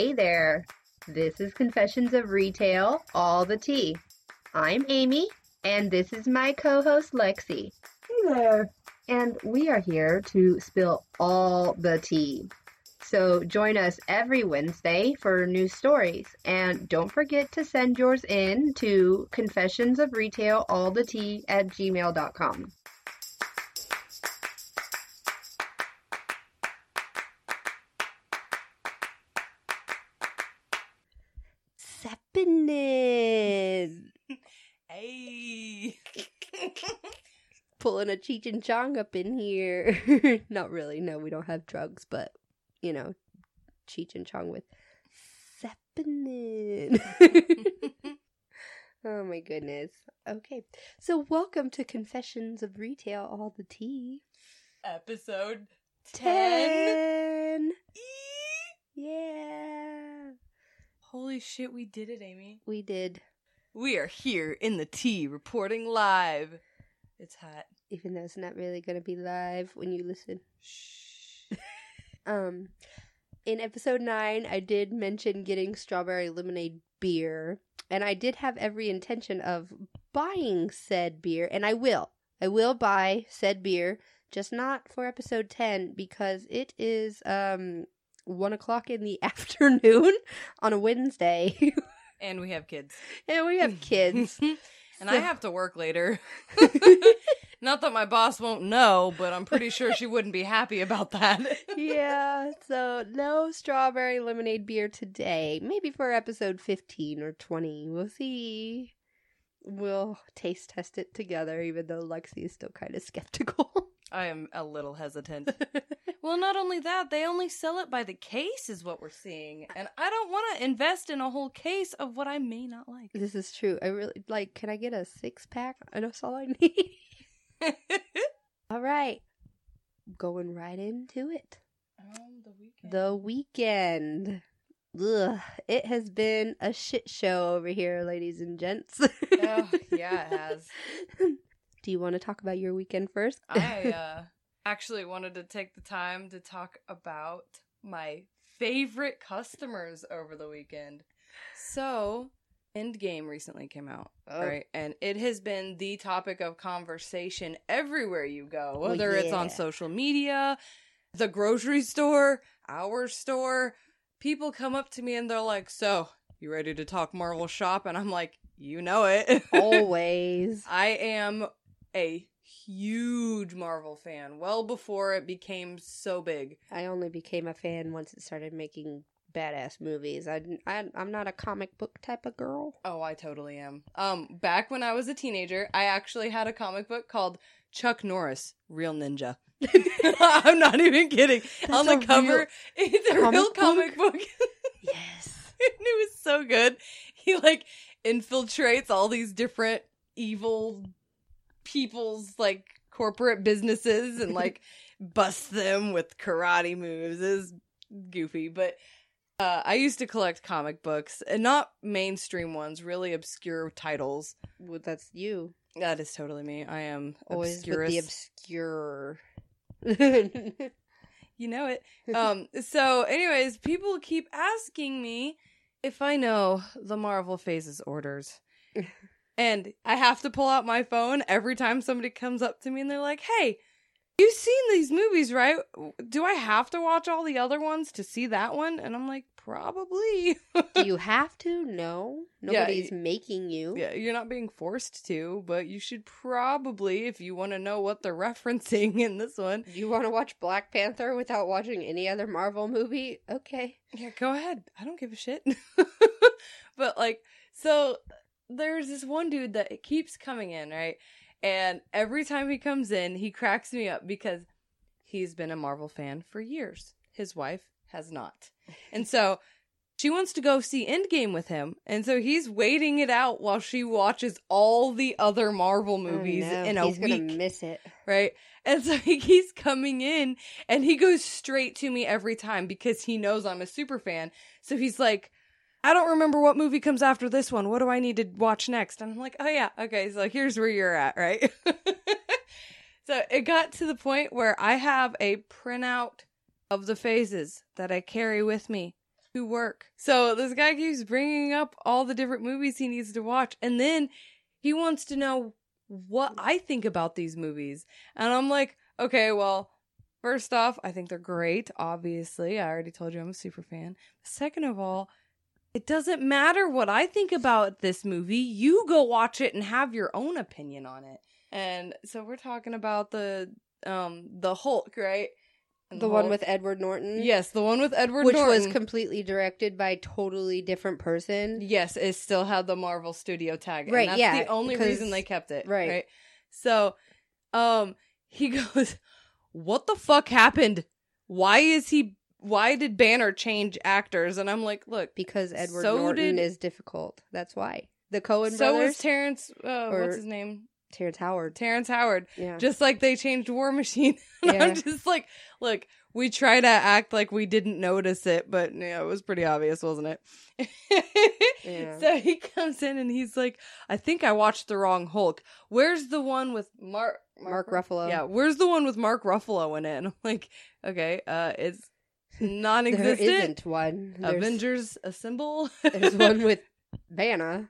Hey there. This is Confessions of Retail, all the tea. I'm Amy, and this is my co host Lexi. Hey there. And we are here to spill all the tea. So join us every Wednesday for new stories. And don't forget to send yours in to confessions of retail all the tea at gmail.com. Pulling a Cheech and Chong up in here. Not really. No, we don't have drugs, but you know, Cheech and Chong with Seppinin. oh my goodness. Okay. So welcome to Confessions of Retail All the Tea. Episode 10. 10. Yeah. Holy shit, we did it, Amy. We did. We are here in the tea reporting live. It's hot. Even though it's not really going to be live when you listen. Shh. Um, in episode nine, I did mention getting strawberry lemonade beer, and I did have every intention of buying said beer, and I will. I will buy said beer, just not for episode ten because it is um one o'clock in the afternoon on a Wednesday, And we have kids. and we have kids. And I have to work later. Not that my boss won't know, but I'm pretty sure she wouldn't be happy about that. yeah, so no strawberry lemonade beer today. Maybe for episode 15 or 20. We'll see. We'll taste test it together, even though Lexi is still kind of skeptical. I am a little hesitant. Well, not only that, they only sell it by the case, is what we're seeing. And I don't want to invest in a whole case of what I may not like. this is true. I really like. Can I get a six pack? I know that's all I need. all right, going right into it. um, the weekend. The weekend. Ugh, it has been a shit show over here, ladies and gents. oh, yeah, it has. Do you want to talk about your weekend first? I uh, actually wanted to take the time to talk about my favorite customers over the weekend. So, Endgame recently came out, Oh. right? And it has been the topic of conversation everywhere you go, Well, whether it's on social media, the grocery store, our store. People come up to me and they're like, So, you ready to talk Marvel shop? And I'm like, You know it. Always. I am a huge Marvel fan. Well before it became so big. I only became a fan once it started making badass movies. I, I I'm not a comic book type of girl. Oh, I totally am. Um, back when I was a teenager, I actually had a comic book called Chuck Norris, Real Ninja. I'm not even kidding. On the cover, real it's a comic real comic book. Yes. and it was so good. He like infiltrates all these different evil people's like corporate businesses and like bust them with karate moves. is goofy, but uh, I used to collect comic books and not mainstream ones, really obscure titles. Well, that's you. That is totally me. I am Always with the obscure. You know it. Um so anyways, people keep asking me if I know the Marvel Phases orders. and I have to pull out my phone every time somebody comes up to me and they're like, "Hey, you've seen these movies, right? Do I have to watch all the other ones to see that one?" And I'm like, "Probably." Do you have to? No. Nobody's y- making you. yeah, you're not being forced to, but you should probably if you want to know what they're referencing in this one. You want to watch Black Panther without watching any other Marvel movie? Okay. Yeah, go ahead. I don't give a shit. but like, so there's this one dude that keeps coming in, right? And every time he comes in, he cracks me up because he's been a Marvel fan for years. His wife has not. And so she wants to go see Endgame with him. And so he's waiting it out while she watches all the other Marvel oh, movies Oh, no. in a He's week gonna miss it. right? And so he keeps coming in and he goes straight to me every time because he knows I'm a super fan. So he's like, I don't remember what movie comes after this one. What do I need to watch next? And I'm like, oh yeah, okay, so here's where you're at, right? so it got to the point where I have a printout of the phases that I carry with me to work. So this guy keeps bringing up all the different movies he needs to watch, and then he wants to know what I think about these movies. And I'm like, okay, well, first off, I think they're great, obviously. I already told you I'm a super fan. Second of all, it doesn't matter what I think about this movie. You go watch it and have your own opinion on it. And so we're talking about the um the Hulk, right? And The one with Edward Norton? Yes, the one with Edward Which Norton. was completely directed by a totally different person. Yes, it still had the Marvel Studio tag. and Right, that's yeah, the only because- reason they kept it. right. Right. So um he goes, What the fuck happened? Why is he why did Banner change actors? And I'm like, look, Because Edward So Norton did- is difficult. That's why. The Cohen so brothers? was Terrence uh, Or- what's his name? Terrence Howard. Terrence Howard. Yeah. Just like they changed War Machine. and Yeah. I'm just like, look, we try to act like we didn't notice it, but yeah, it was pretty obvious, wasn't it? Yeah. So he comes in and he's like, I think I watched the wrong Hulk. Where's the one with Mark Mark Ruffalo. Yeah, where's the one with Mark Ruffalo in it? And I'm like, okay, uh, it's There non-existent. isn't one. There's, Avengers Assemble. there's one with Bana,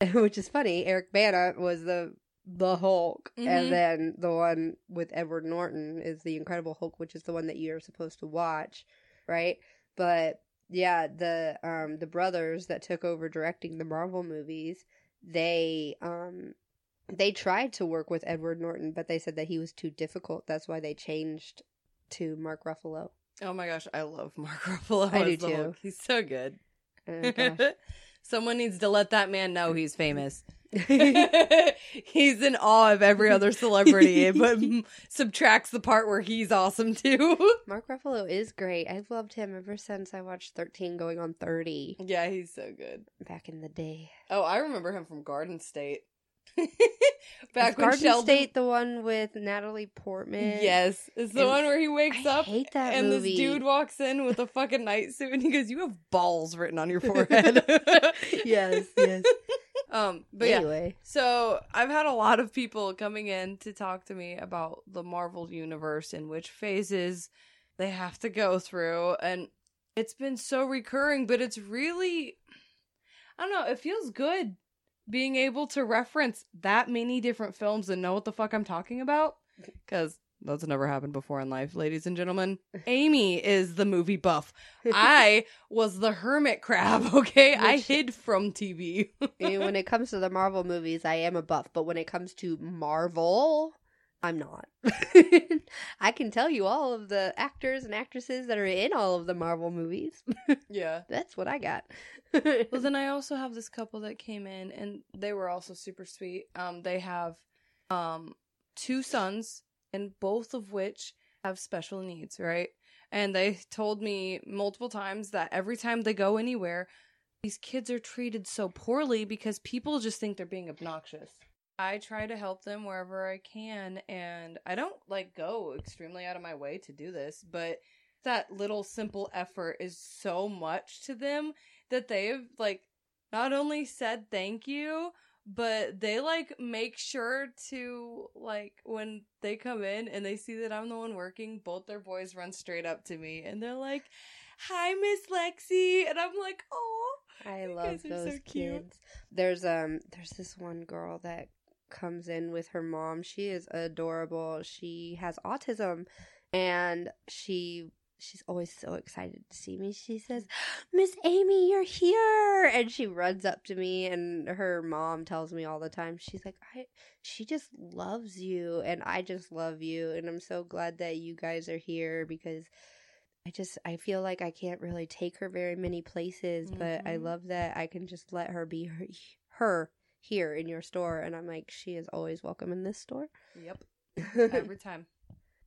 which is funny. Eric Bana was the the Hulk, Mhm. and then the one with Edward Norton is the Incredible Hulk, which is the one that you're supposed to watch, right? But yeah, the um the brothers that took over directing the Marvel movies, they um they tried to work with Edward Norton, but they said that he was too difficult. That's why they changed to Mark Ruffalo. Oh my gosh, I love Mark Ruffalo. I do too. He's so good. Oh. Someone needs to let that man know he's famous. he's in awe of every other celebrity, but subtracts the part where he's awesome too. Mark Ruffalo is great. I've loved him ever since I watched 13 going on 30 yeah, he's so good. back in the day. Oh, I remember him from Garden State. Back Is when Garden Sheldon. State, the one with Natalie Portman. Yes, it's the And one where he wakes I up hate that and movie. this dude walks in with a fucking night suit and he goes, "You have balls written on your forehead." yes, yes. Um, but yeah, anyway, So I've had a lot of people coming in to talk to me about the Marvel universe and which phases they have to go through, and it's been so recurring, but it's really, I don't know, it feels good being able to reference that many different films and know what the fuck I'm talking about, because that's never happened before in life, ladies and gentlemen. Amy is the movie buff. I was the hermit crab, okay? I hid from TV. When it comes to the Marvel movies, I am a buff, but when it comes to Marvel, I'm not. I can tell you all of the actors and actresses that are in all of the Marvel movies. yeah. That's what I got. Well, then I also have this couple that came in, and they were also super sweet. Um, they have um two sons, and both of which have special needs, right? And they told me multiple times that every time they go anywhere, these kids are treated so poorly because people just think they're being obnoxious. I try to help them wherever I can, and I don't like go extremely out of my way to do this, but that little simple effort is so much to them that they've like not only said thank you, but they like make sure to like when they come in and they see that I'm the one working, both their boys run straight up to me and they're like, "Hi, Miss Lexi," and I'm like, "Oh." I love are so those cute. kids. There's um there's this one girl that comes in with her mom. She is adorable. She has autism and she she's always so excited to see me. She says, "Miss Amy, you're here." And she runs up to me and her mom tells me all the time. She's like, "I she just loves you and I just love you and I'm so glad that you guys are here because I just I feel like I can't really take her very many places, but I Mhm. love that I can just let her be her, her here in your store and I'm like she is always welcome in this store. Yep. Every time.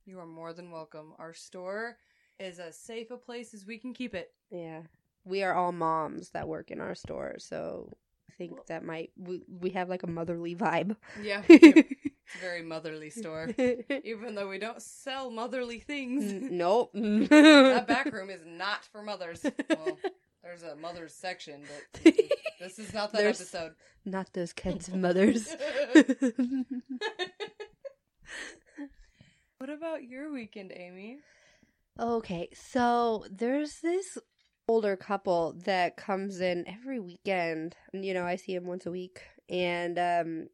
You are more than welcome. Our store is as safe a place as we can keep it. yeah. We are all moms that work in our store, so I think that might we, we have like a motherly vibe. Yeah. It's a very motherly store. Even though we don't sell motherly things. Nope. that back room is not for mothers. Well, there's a mother's section, but this is not that There's- episode. Not those kinds of mothers. what about your weekend, Amy? Okay, so there's this older couple that comes in every weekend. You know, I see him once a week, and um,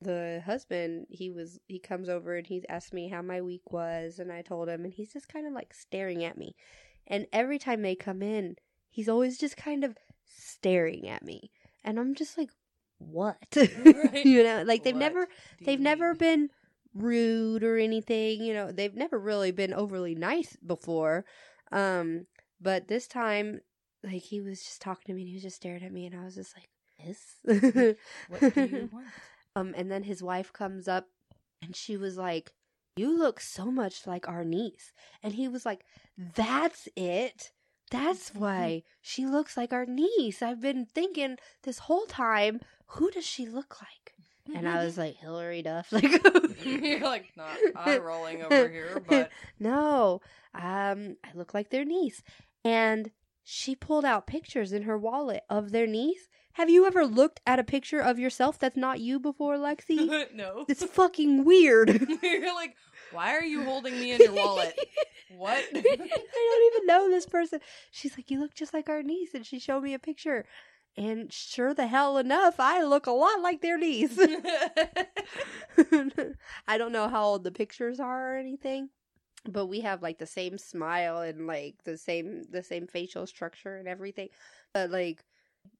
the husband he was he comes over and he's asked me how my week was, and I told him, and he's just kind of like staring at me. And every time they come in, he's always just kind of staring at me, and I'm just like, what? Right. you know, like they've what never they've never been rude or anything. You know, they've never really been overly nice before. Um, but this time, like he was just talking to me and he was just staring at me, and I was just like, "This? what do you want?" Um, and then his wife comes up, and she was like, "You look so much like our niece," and he was like, "That's it." That's why she looks like our niece. I've been thinking this whole time, who does she look like? And I was like, Hilary Duff. Like You're like not eye rolling over here, but No. Um, I look like their niece. And she pulled out pictures in her wallet of their niece. Have you ever looked at a picture of yourself that's not you before, Lexi? no. It's fucking weird. You're like, why are you holding me in your wallet? what? I don't even know this person. She's like, you look just like our niece, and she showed me a picture. And sure the hell enough, I look a lot like their niece. I don't know how old the pictures are or anything, but we have like the same smile and like the same the same facial structure and everything. But like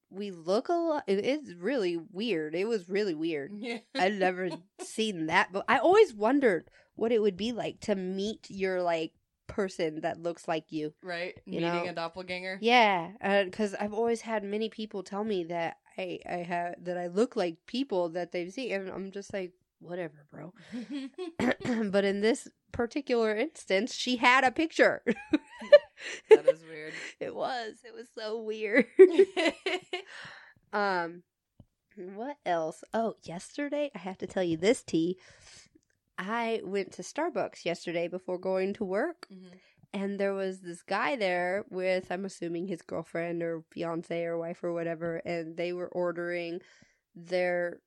we look a lot. It's really weird. It was really weird. Yeah. I'd never seen that, but I always wondered what it would be like to meet your like person that looks like you. Right. You Meeting know? a doppelganger. Yeah, because uh, I've always had many people tell me that I I have that I look like people that they've seen, and I'm just like, whatever, bro. but in this particular instance, she had a picture. that is weird. It was. It was so weird. um, what else? Oh, yesterday I have to tell you this tea. I went to Starbucks yesterday before going to work. Mm-hmm. And there was this guy there with, I'm assuming his girlfriend or fiance or wife or whatever, and they were ordering their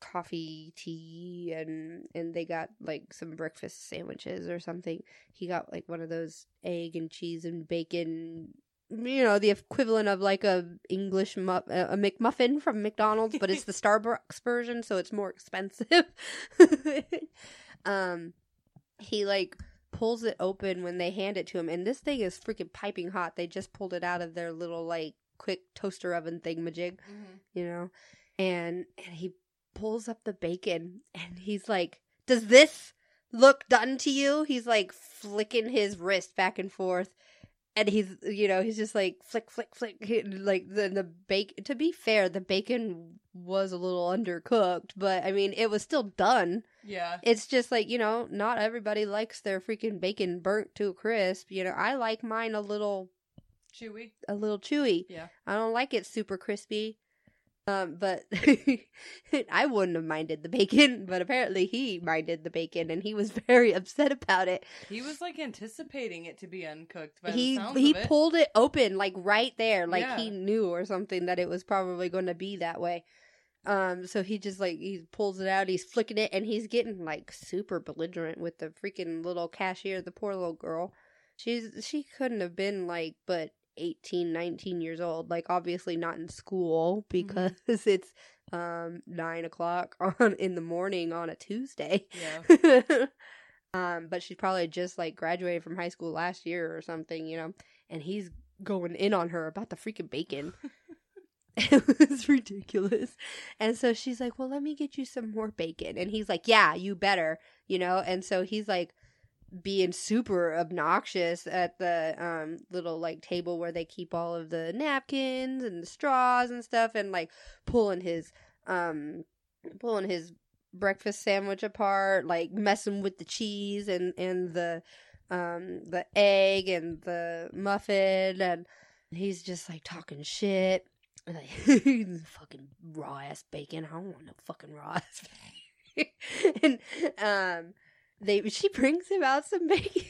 coffee, tea, and and they got like some breakfast sandwiches or something. He got like one of those egg and cheese and bacon you know the equivalent of like a English mu- a McMuffin from McDonald's, but it's the Starbucks version, so it's more expensive. um, he like pulls it open when they hand it to him, and this thing is freaking piping hot. They just pulled it out of their little like quick toaster oven thing majig, mm-hmm. you know, and and he pulls up the bacon, and he's like, "Does this?" look done to you he's like flicking his wrist back and forth and he's you know he's just like flick flick flick like the the bacon to be fair the bacon was a little undercooked but i mean it was still done. Yeah. It's just like you know not everybody likes their freaking bacon burnt to a crisp. You know i like mine a little chewy. a little chewy. Yeah. I don't like it super crispy um, but I wouldn't have minded the bacon, but apparently he minded the bacon, and he was very upset about it. He was like anticipating it to be uncooked. he he it. pulled it open like right there, like yeah. he knew or something that it was probably going to be that way. Um, so he just like he pulls it out, he's flicking it, and he's getting like super belligerent with the freaking little cashier, the poor little girl. She's she couldn't have been like but 18 19 years old like obviously not in school mm-hmm. because mm-hmm. it's um nine o'clock on in the morning on a tuesday yeah um but she's probably just like graduated from high school last year or something you know and he's going in on her about the freaking bacon it was ridiculous. And so she's like, Well, let me get you some more bacon. And he's like, Yeah, you better, you know? And so he's like, being super obnoxious at the um little like table where they keep all of the napkins and the straws and stuff and like pulling his um pulling his breakfast sandwich apart like messing with the cheese and and the um the egg and the muffin and he's just like talking shit. Like fucking raw ass bacon. I don't want no fucking raw ass bacon. And um they she brings him out some bacon.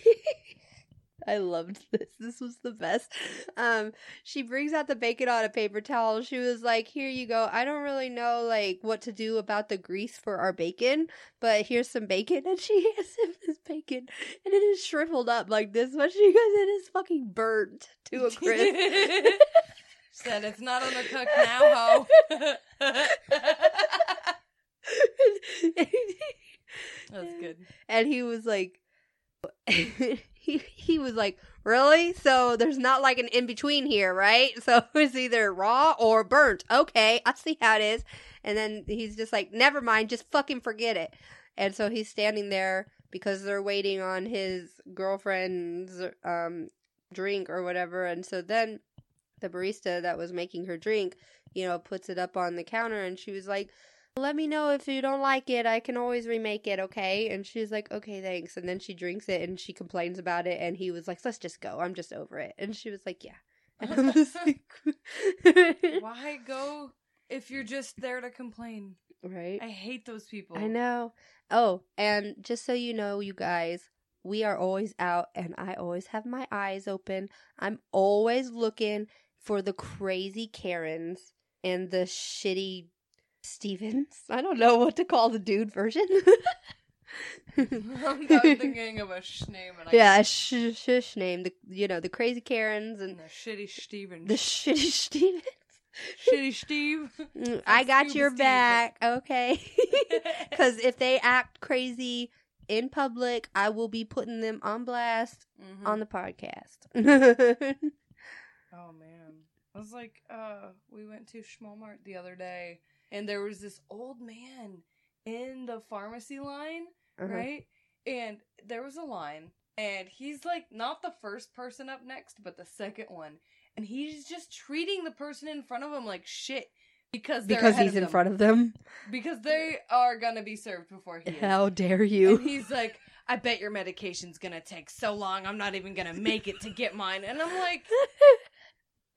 I loved this. This was the best. Um, she brings out the bacon on a paper towel. She was like, "Here you go. I don't really know like what to do about the grease for our bacon, but here's some bacon." And she hands him this bacon, and it is shriveled up like this. But she goes, "It is fucking burnt to a crisp." Said it's not on the cook now, ho. That's good. And he was like, he he was like, really? So there's not like an in between here, right? So it's either raw or burnt. Okay, I see how it is. And then he's just like, never mind, just fucking forget it. And so he's standing there because they're waiting on his girlfriend's um drink or whatever. And so then the barista that was making her drink, you know, puts it up on the counter and she was like, let me know if you don't like it. I can always remake it, okay? And she's like, okay, thanks. And then she drinks it and she complains about it. And he was like, let's just go. I'm just over it. And she was like, yeah. And just like, Why go if you're just there to complain? right? I hate those people. I know. Oh, and just so you know, you guys, we are always out and I always have my eyes open. I'm always looking for the crazy Karens and the shitty Stevens. I don't know what to call the dude version. I'm thinking of a sh name. And I yeah, a sh- sh- name. The you know the crazy Karens and the shitty Stevens. the shitty Stevens. shitty Steve. Mm, I got Scuba your Steve. back, okay? Because if they act crazy in public, I will be putting them on blast Mhm. on the podcast. Oh man. I was like, uh, we went to Schmalmart the other day and there was this old man in the pharmacy line, Uh-huh. right? And there was a line and he's like not the first person up next, but the second one. And he's just treating the person in front of him like shit because they're Because he's in front of them. because they are gonna be served before he is. How dare you? And he's like, I bet your medication's gonna take so long, I'm not even gonna make it to get mine. And I'm like,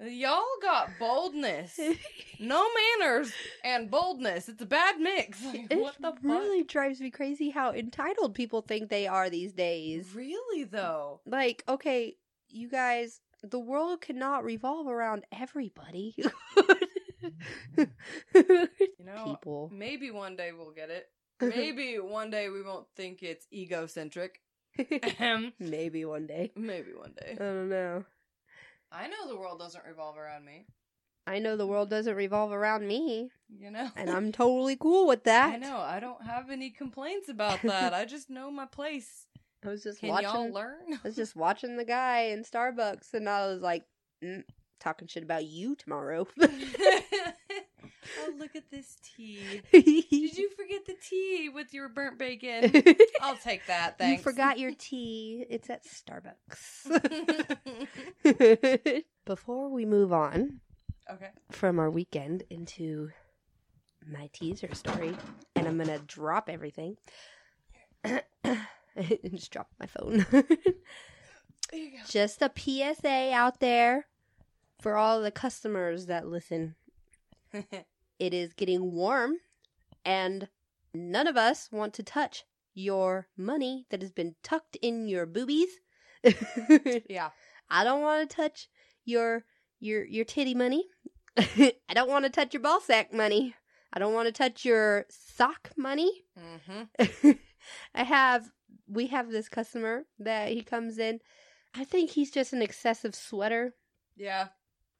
y'all got boldness, no manners, and boldness. It's a bad mix. Like, it what the fuck? really drives me crazy how entitled people think they are these days. Really though? Like, okay, you guys, the world cannot revolve around everybody. You know, people. maybe one day we'll get it. Maybe one day we won't think it's egocentric. Maybe one day. maybe one day. I don't know. I know the world doesn't revolve around me. I know the world doesn't revolve around me, You know, and I'm totally cool with that. I know. I don't have any complaints about that. I just know my place. I was just Can watching. y'all learn? I was just watching the guy in Starbucks, and I was like, mm, talking shit about you tomorrow. oh, look at this tea. Did you forget the tea with your burnt bacon? I'll take that. Thanks. You forgot your tea. It's at Starbucks. Before we move on okay. from our weekend into my teaser story, and I'm gonna drop everything. Just drop my phone. There you Just a PSA out there for all the customers that listen. It is getting warm, and none of us want to touch your money that has been tucked in your boobies. yeah. I don't want to touch your your your titty money. I don't want to touch your ball sack money. I don't want to touch your sock money. Mm-hmm. I have we have this customer that he comes in. I think he's just an excessive sweater. Yeah.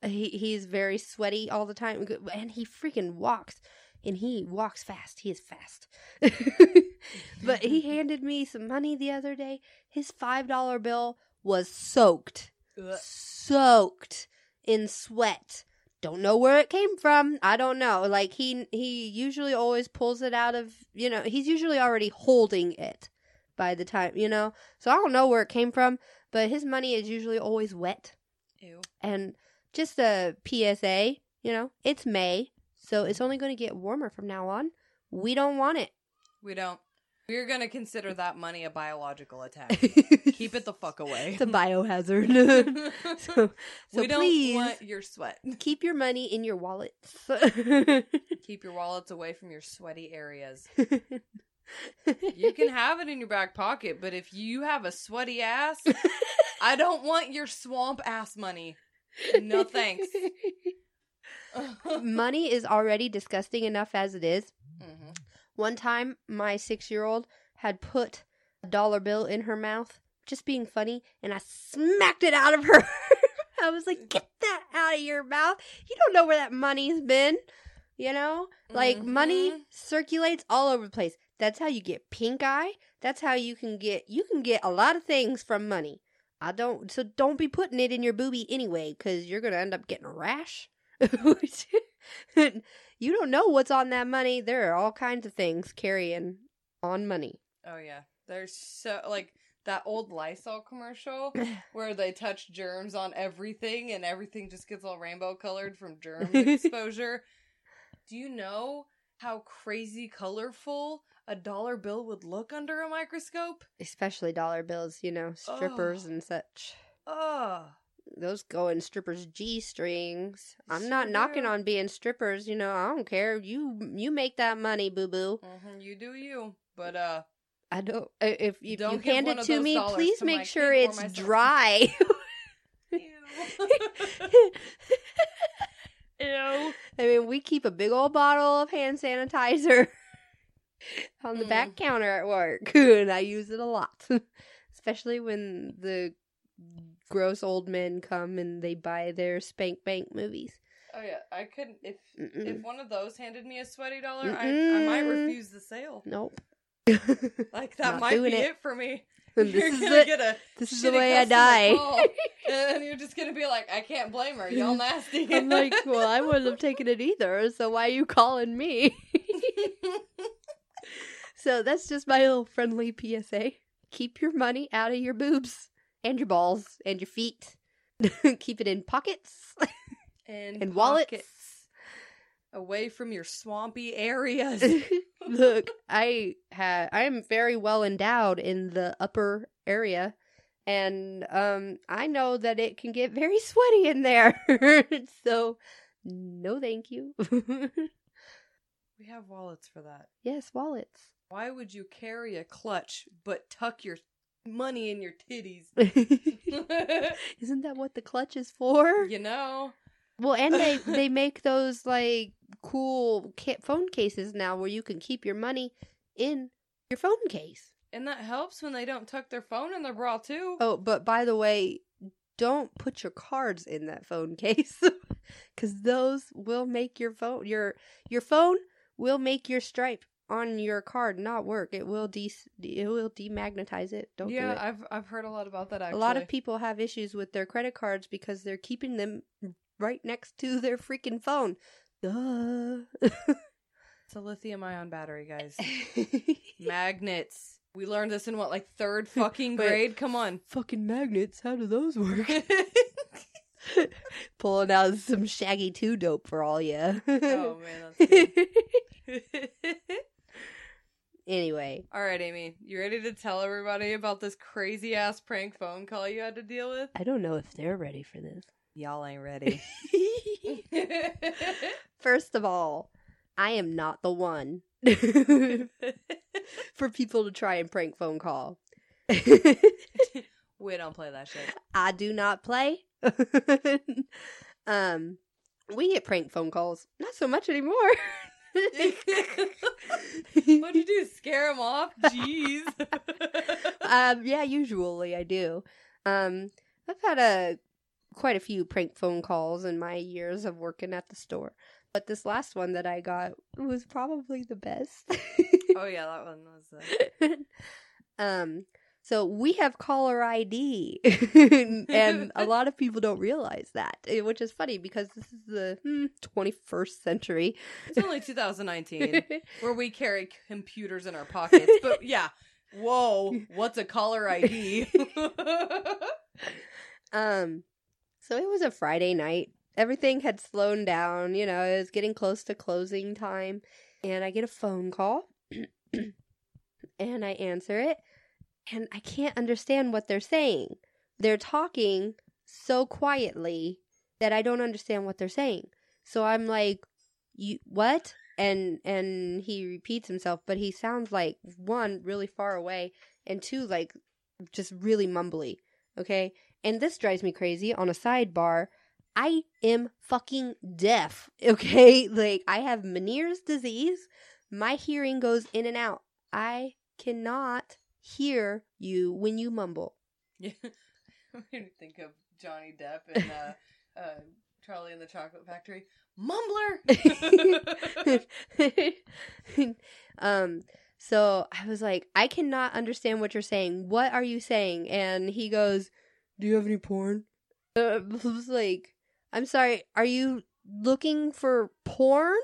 He he's very sweaty all the time, and he freaking walks, and he walks fast. He is fast. but he handed me some money the other day. His five dollar bill was soaked, Ugh. soaked in sweat. Don't know where it came from. I don't know. Like he he usually always pulls it out of you know he's usually already holding it by the time you know. So I don't know where it came from, but his money is usually always wet. Ew. And just a PSA, you know, it's May, so it's only going to get warmer from now on. We don't want it. We don't. We're gonna consider that money a biological attack. Keep it the fuck away. It's a biohazard. so, so we don't please want your sweat. keep your money in your wallets. Keep your wallets away from your sweaty areas. You can have it in your back pocket, but if you have a sweaty ass, I don't want your swamp ass money. No thanks. Money is already disgusting enough as it is. Mhm. One time, my six year old had put a dollar bill in her mouth, just being funny, and I smacked it out of her. I was like, get that out of your mouth. You don't know where that money's been. You know? Like, money Mhm. circulates all over the place. That's how you get pink eye. That's how you can get, you can get a lot of things from money. I don't, so don't be putting it in your boobie anyway, because you're going to end up getting a rash. you don't know what's on that money. There are all kinds of things carrying on money. Oh yeah, there's so like that old Lysol commercial where they touch germs on everything and everything just gets all rainbow colored from germ exposure. Do you know how crazy colorful a dollar bill would look under a microscope? Especially dollar bills, you know, strippers Oh. and such. Oh, Those go in strippers' G strings. I'm Sure not knocking on being strippers, you know. I don't care. You you make that money, boo boo. mhm, you do you. But uh, I don't. i- If, if Don't you give hand one it of to those me, dollars please to my make sure kid or it's myself. dry. ew. Ew. I mean, we keep a big old bottle of hand sanitizer on the mm. back counter at work, and I use it a lot, especially when the gross old men come and they buy their spank bank movies. oh yeah, I couldn't if Mm-mm. if one of those handed me a sweaty dollar, I I might refuse the sale. Nope. Like that might be it. it. for me. this you're is gonna it. get a This is the way I die. call, and you're just gonna be like, I can't blame her. Y'all nasty. I'm like, well, I wouldn't have taken it either, so why are you calling me? So that's just my little friendly PSA. Keep your money out of your boobs and your balls and your feet. Keep it in pockets and and wallets. away from your swampy areas. Look, I ha I am very well endowed in the upper area, and um, I know that it can get very sweaty in there. so, no, thank you. we have wallets for that. yes, wallets. Why would you carry a clutch but tuck your money in your titties? Isn't that what the clutch is for? you know. Well, and they they make those like cool ca- phone cases now where you can keep your money in your phone case. And that helps when they don't tuck their phone in their bra too. Oh, but by the way, don't put your cards in that phone case cuz those will make your phone your your phone will make your stripe on your card not work. It will de it will demagnetize it. Don't yeah, do it. I've I've heard a lot about that. Actually, A lot of people have issues with their credit cards because they're keeping them right next to their freaking phone. Duh. It's a lithium ion battery, guys. Magnets. We learned this in what, like third fucking grade? Come on. Fucking magnets, how do those work? Pulling out some Shaggy 2 Dope for all ya. oh man, that's good. Anyway, All right, Amy, you ready to tell everybody about this crazy ass prank phone call you had to deal with? I don't know if they're ready for this. Y'all ain't ready. First of all, I am not the one for people to try and prank phone call. we don't play that shit. I do not play. um, we get prank phone calls, not so much anymore. What'd you do? Scare him off? Jeez. um, yeah, usually I do. Um, I've had a quite a few prank phone calls in my years of working at the store, but this last one that I got was probably the best. oh yeah, that one was. Uh... um, so we have caller ID, and a lot of people don't realize that, eh, which is funny because this is the hmm, 21st century. It's only 2019 where we carry computers in our pockets, but yeah. Whoa, what's a caller ID? Um, so it was a Friday night. Everything had slowed down, you know, it was getting close to closing time. And I get a phone call and I answer it. And I can't understand what they're saying. They're talking so quietly that I don't understand what they're saying. So I'm like, "You what?" And and he repeats himself, but he sounds like one really far away and two like just really mumbly. Okay? And this drives me crazy on a sidebar. I am fucking deaf. Okay? Like I have Meniere's disease. My hearing goes in and out. I cannot hear you when you mumble. Yeah. I think of Johnny Depp and uh, uh, Charlie and the Chocolate Factory. Mumbler. um so I was like, I cannot understand what you're saying. What are you saying? And he goes, Do you have any porn? Uh, I was like, I'm sorry, are you looking for porn?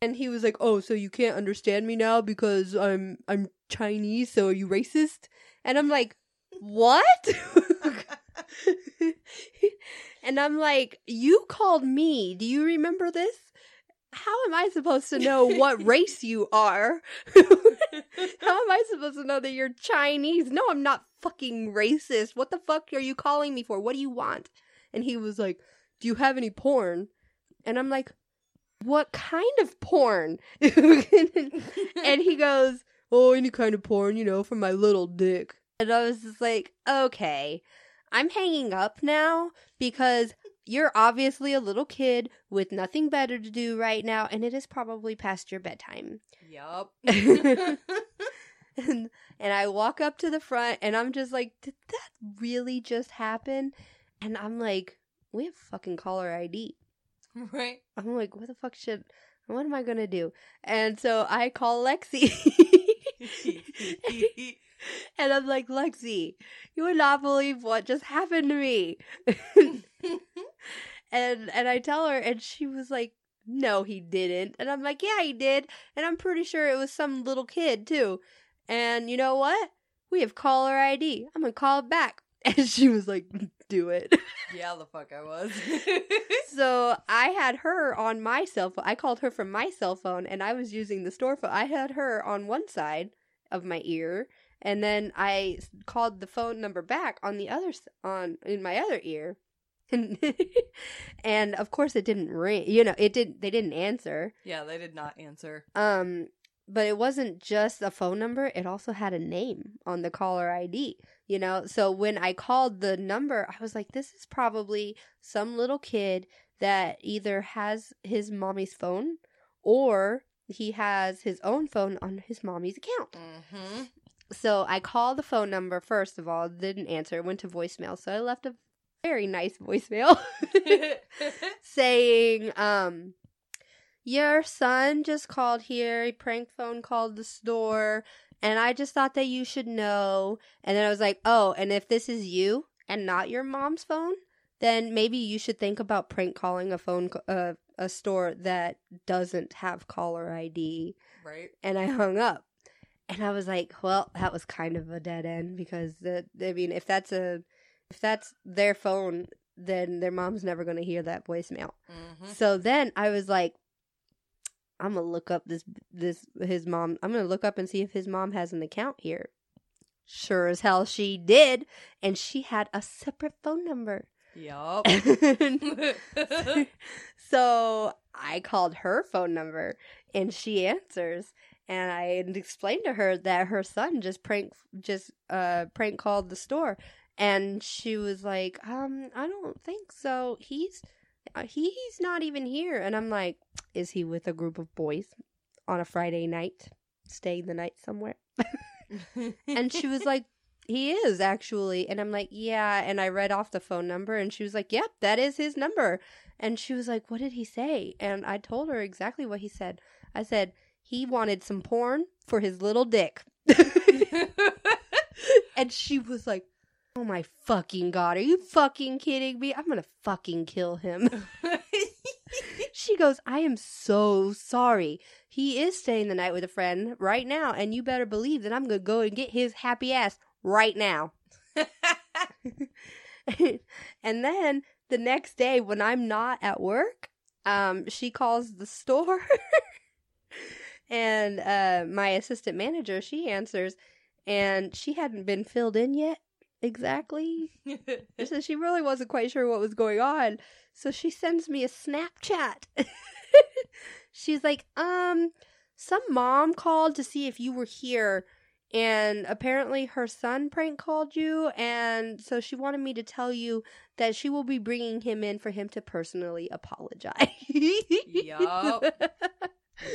And he was like, "Oh, so you can't understand me now because I'm I'm Chinese, so are you racist?" And I'm like, "What?" and I'm like, "You called me. Do you remember this? How am I supposed to know what race you are? How am I supposed to know that you're Chinese? No, I'm not fucking racist. What the fuck are you calling me for? What do you want?" And he was like, "Do you have any porn?" And I'm like, what kind of porn? and he goes, oh, any kind of porn, you know, for my little dick. And I was just like, okay, I'm hanging up now because you're obviously a little kid with nothing better to do right now, and it is probably past your bedtime. Yup. and, and I walk up to the front, and I'm just like, did that really just happen? And I'm like, we have fucking caller ID. Right. I'm like, what the fuck should what am I gonna do? And so I call Lexi. and I'm like, Lexi, you would not believe what just happened to me. and and I tell her and she was like, No, he didn't. And I'm like, Yeah, he did. And I'm pretty sure it was some little kid too. And you know what? We have caller ID. I'm gonna call it back. And she was like, do it. Yeah, the fuck I was. so I had her on my cell phone. I called her from my cell phone and I was using the store phone. I had her on one side of my ear and then I called the phone number back on the other on in my other ear. and of course it didn't ring. You know, it did they didn't answer. Yeah, they did not answer. Um but it wasn't just a phone number, it also had a name on the caller ID you know? So when i called the number i was like this is probably some little kid that either has his mommy's phone or he has his own phone on his mommy's account. Mm-hmm. so i called the phone number first of all didn't answer went to voicemail so i left a very nice voicemail saying um your son just called here he prank phone called the store and I just thought that you should know. And then I was like, oh, and if this is you and not your mom's phone, then maybe you should think about prank calling a phone uh, a store that doesn't have caller ID. Right. And I hung up. And I was like, well, that was kind of a dead end because the I mean, if that's a if that's their phone, then their mom's never going to hear that voicemail. Mm-hmm. So then I was like, I'm gonna look up this this his mom. I'm gonna look up and see if his mom has an account here. Sure as hell she did, and she had a separate phone number. Yup. so I called her phone number, and she answers. And I explained to her that her son just prank just uh prank called the store, and she was like, "Um, I don't think so. He's." Uh, he's not even here. And I'm like, is he with a group of boys on a Friday night, staying the night somewhere? and she was like, he is actually. And I'm like, yeah. And I read off the phone number and she was like, yep, that is his number. And she was like, what did he say? And I told her exactly what he said. I said, he wanted some porn for his little dick. and she was like, Oh my fucking god, are you fucking kidding me? I'm gonna fucking kill him. she goes, I am so sorry. He is staying the night with a friend right now, and you better believe that I'm gonna go and get his happy ass right now. and then the next day, when I'm not at work, um, she calls the store. and uh, my assistant manager, she answers, and she hadn't been filled in yet exactly. so she really wasn't quite sure what was going on. So she sends me a Snapchat. She's like, um, some mom called to see if you were here and apparently her son prank called you and so she wanted me to tell you that she will be bringing him in for him to personally apologize yup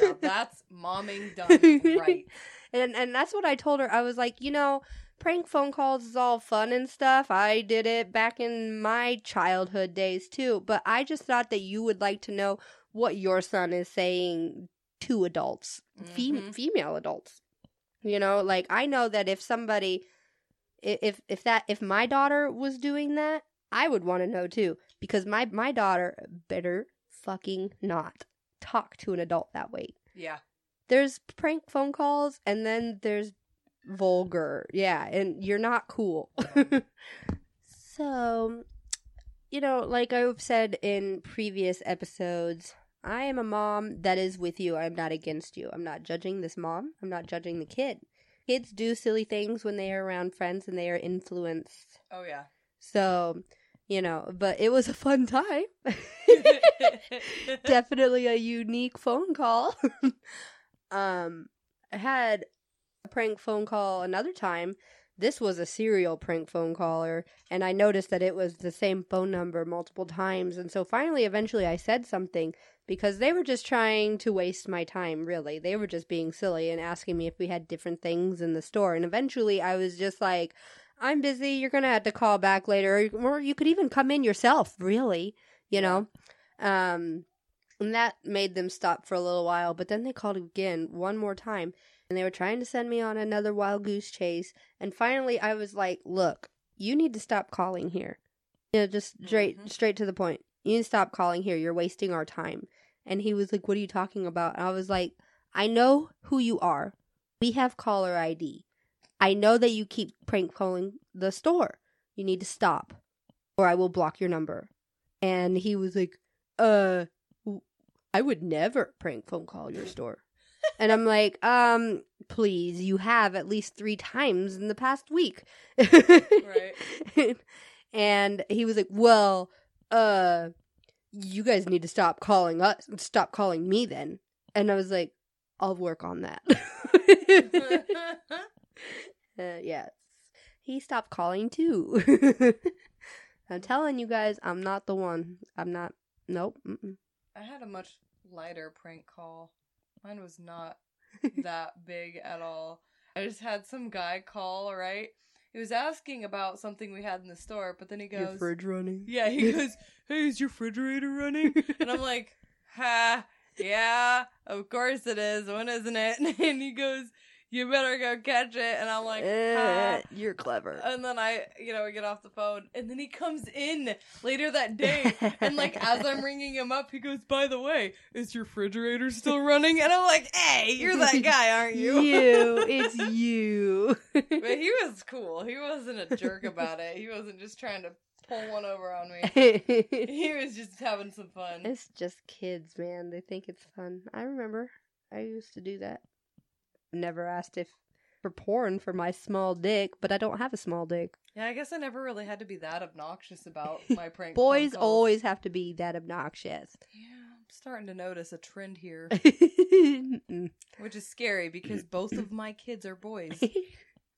now that's momming done right and and that's what i told her i was like you know prank phone calls is all fun and stuff i did it back in my childhood days too but i just thought that you would like to know what your son is saying to adults fem- Mhm. female adults you know, like I know that if somebody if if that if my daughter was doing that, I would want to know too because my my daughter better fucking not talk to an adult that way. yeah There's prank phone calls and then there's vulgar. Yeah, and you're not cool. so, you know, like I've said in previous episodes, I am a mom that is with you. I'm not against you. I'm not judging this mom. I'm not judging the kid. Kids do silly things when they are around friends and they are influenced. oh yeah So, you know, but it was a fun time. Definitely a unique phone call. um, I had prank phone call another time. This was a serial prank phone caller, and I noticed that it was the same phone number multiple times. And so finally, eventually, I said something because they were just trying to waste my time, really. They were just being silly and asking me if we had different things in the store. And eventually, I was just like, I'm busy. You're going to have to call back later. Or you could even come in yourself, really, you know? Um, and that made them stop for a little while, but then they called again one more time and they were trying to send me on another wild goose chase. And finally, I was like, look, you need to stop calling here. You know, just straight, Mhm. straight to the point. You need to stop calling here. You're wasting our time. And he was like, what are you talking about? And I was like, I know who you are. We have caller ID. I know that you keep prank calling the store. You need to stop or I will block your number. And he was like, uh, I would never prank phone call your store. And I'm like, um, please, you have at least three times in the past week. Right. and he was like, well, uh, you guys need to stop calling us, stop calling me then. And I was like, I'll work on that. uh, yes. He stopped calling too. I'm telling you guys, I'm not the one. I'm not. Nope. Mm-mm. I had a much lighter prank call. Mine was not that big at all. I just had some guy call, right? He was asking about something we had in the store, but then he goes, Your fridge running. Yeah, he goes, Hey, is your refrigerator running? And I'm like, Ha, yeah, of course it is. When isn't it? And he goes, You better go catch it. And I'm like, Uh, you're clever. And then I, you know, get off the phone, and then he comes in later that day, and like as I'm ringing him up, he goes, "By the way, is your refrigerator still running?" And I'm like, "Hey, you're that guy, aren't you?" you, it's you. but he was cool. He wasn't a jerk about it. He wasn't just trying to pull one over on me. He was just having some fun. it's just kids, man. They think it's fun. I remember. I used to do that. Never asked if for porn for my small dick, but I don't have a small dick. Yeah, I guess I never really had to be that obnoxious about my prank. Boys always have to be that obnoxious. Yeah, I'm starting to notice a trend here, which is scary because both of my kids are boys.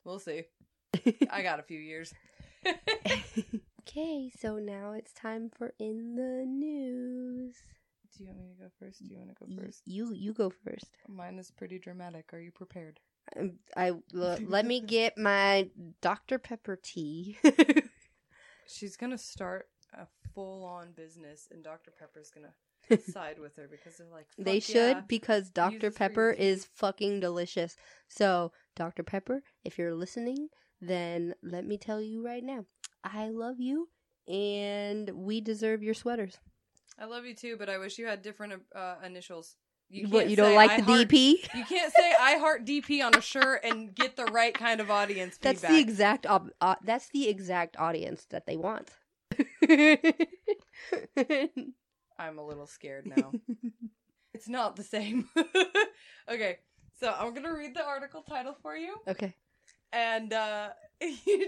We'll see. I got a few years. okay, so now it's time for in the news. Do you want me to go first? Do you want to go first? You you go first. Mine is pretty dramatic. Are you prepared? Um, I l- let me get my Dr Pepper tea. She's gonna start a full-on business, and Dr. Pepper's gonna side with her because they're like, they "Fuck should yeah." because Dr Pepper is fucking delicious. So Dr Pepper, if you're listening, then let me tell you right now, I love you, and we deserve your sweaters. I love you too, but I wish you had different uh, initials. You, what you don't like I the heart- DP? You can't say "I heart DP" on a shirt and get the right kind of audience That's the exact ob- uh, that's the exact audience that they want. I'm a little scared now. it's not the same. okay, so I'm gonna read the article title for you. okay. and uh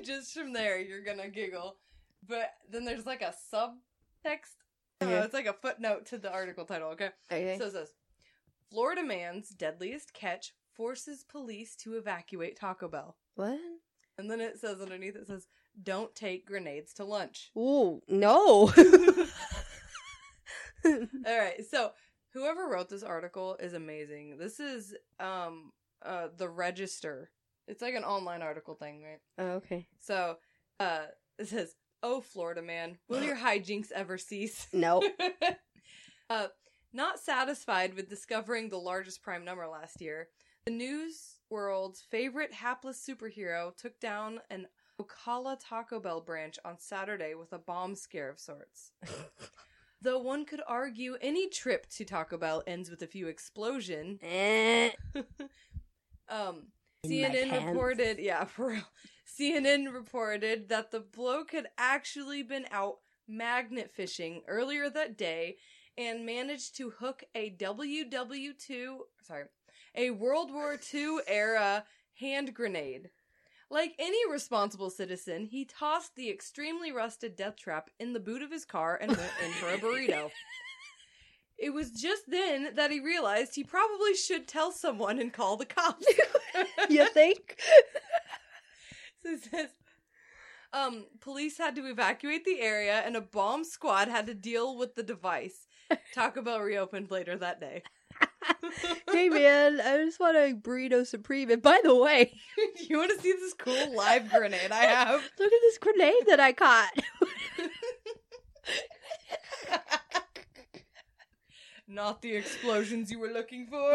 just from there you're gonna giggle but then there's like a subtext uh, Okay. it's like a footnote to the article title okay Okay. so it says florida man's deadliest catch forces police to evacuate Taco Bell. What? And then it says underneath it says, "Don't take grenades to lunch." Ooh, no. All right, so whoever wrote this article is amazing. This is um uh the Register. It's like an online article thing, right? oh, okay. So uh it says, "Oh Florida man, will your hijinks ever cease?" No. uh, not satisfied with discovering the largest prime number last year, the news world's favorite hapless superhero took down an Ocala Taco Bell branch on Saturday with a bomb scare of sorts. Though one could argue any trip to Taco Bell ends with a few explosion. Eh. um, In CNN reported, yeah, for real. CNN reported that the bloke had actually been out magnet fishing earlier that day and managed to hook a WW2, sorry, a World War II era hand grenade. Like any responsible citizen, he tossed the extremely rusted death trap in the boot of his car and went in for a burrito. It was just then that he realized he probably should tell someone and call the cops. you think? It says, um, police had to evacuate the area and a bomb squad had to deal with the device. Taco Bell reopened later that day. hey man, I just want a burrito supreme. And by the way, you want to see this cool live grenade I have? look at this grenade that I caught. Not the explosions you were looking for.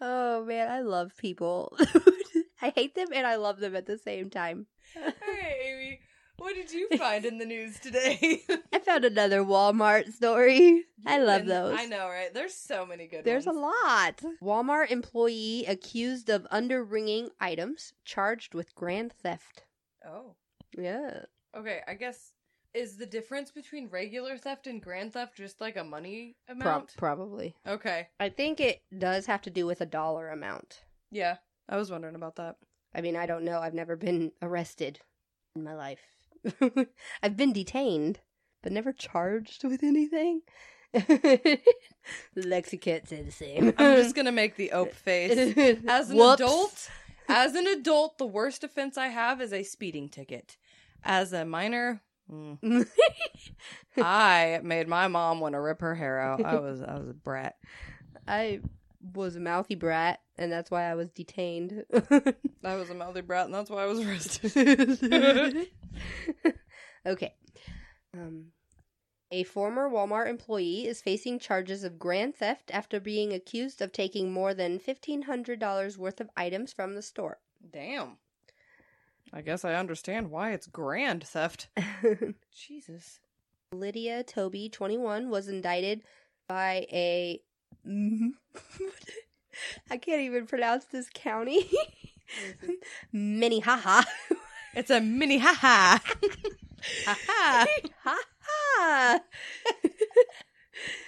oh man, I love people. I hate them and I love them at the same time. hey, Amy, what did you find in the news today? I found another Walmart story. I love And those. I know, right? There's so many good ones. There's a lot. Walmart employee accused of underringing items charged with grand theft. Oh. Yeah. Okay, I guess is the difference between regular theft and grand theft just like a money amount? probably. okay. I think it does have to do with a dollar amount. Yeah. I was wondering about that. I mean, I don't know. I've never been arrested in my life. I've been detained, but never charged with anything. Lexi can't say the same. I'm just gonna make the ope face. As an Whoops. adult, as an adult, the worst offense I have is a speeding ticket. As a minor, mm, I made my mom want to rip her hair out. I was I was a brat. I was a mouthy brat, and that's why I was detained. I was a mouthy brat, and that's why I was arrested. okay. Um, a former Walmart employee is facing charges of grand theft after being accused of taking more than $1,500 worth of items from the store. Damn. I guess I understand why it's grand theft. Jesus. Lydia Toby, 21, was indicted by a. I can't even pronounce this county. Minnehaha. It's a mini ha ha. ha ha. ha ha.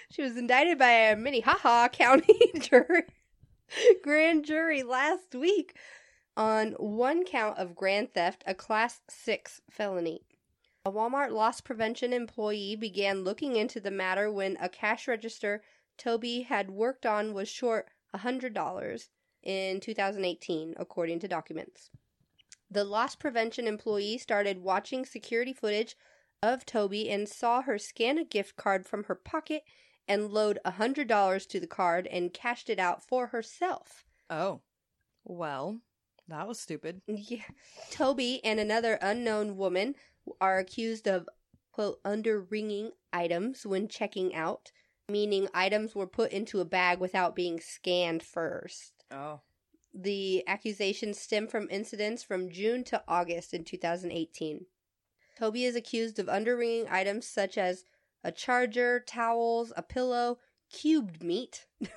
she was indicted by a Minnehaha County jury, grand jury last week on one count of grand theft, a class 6 felony. A Walmart loss prevention employee began looking into the matter when a cash register Toby had worked on was short $100 in 2018, according to documents. The loss prevention employee started watching security footage of Toby and saw her scan a gift card from her pocket and load $100 to the card and cashed it out for herself. Oh. Well, that was stupid. Yeah. Toby and another unknown woman are accused of, quote, underringing items when checking out, meaning items were put into a bag without being scanned first. Oh. The accusations stem from incidents from June to August in 2018. Toby is accused of underringing items such as a charger, towels, a pillow, cubed meat.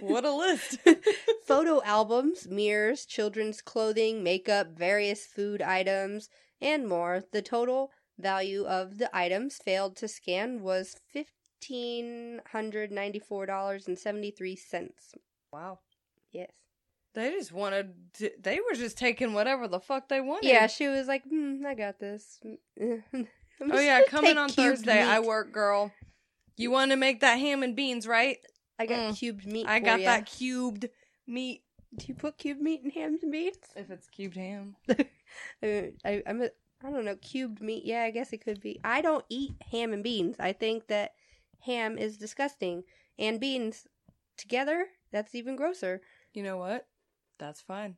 What a list. Photo albums, mirrors, children's clothing, makeup, various food items, and more. The total value of the items failed to scan was $1,594.73. wow. Yes. They just wanted to, they were just taking whatever the fuck they wanted. Yeah, she was like, mm, I got this. Oh yeah, coming on Thursday. I work, girl. You want to make that ham and beans, right? I got Mm. cubed meat. I got ya. that cubed meat. Do you put cubed meat in ham and beans? If it's cubed ham. Uh, I, I'm a, I don't know cubed meat. Yeah, I guess it could be. I don't eat ham and beans. I think that ham is disgusting, and beans together that's even grosser. You know what? That's fine.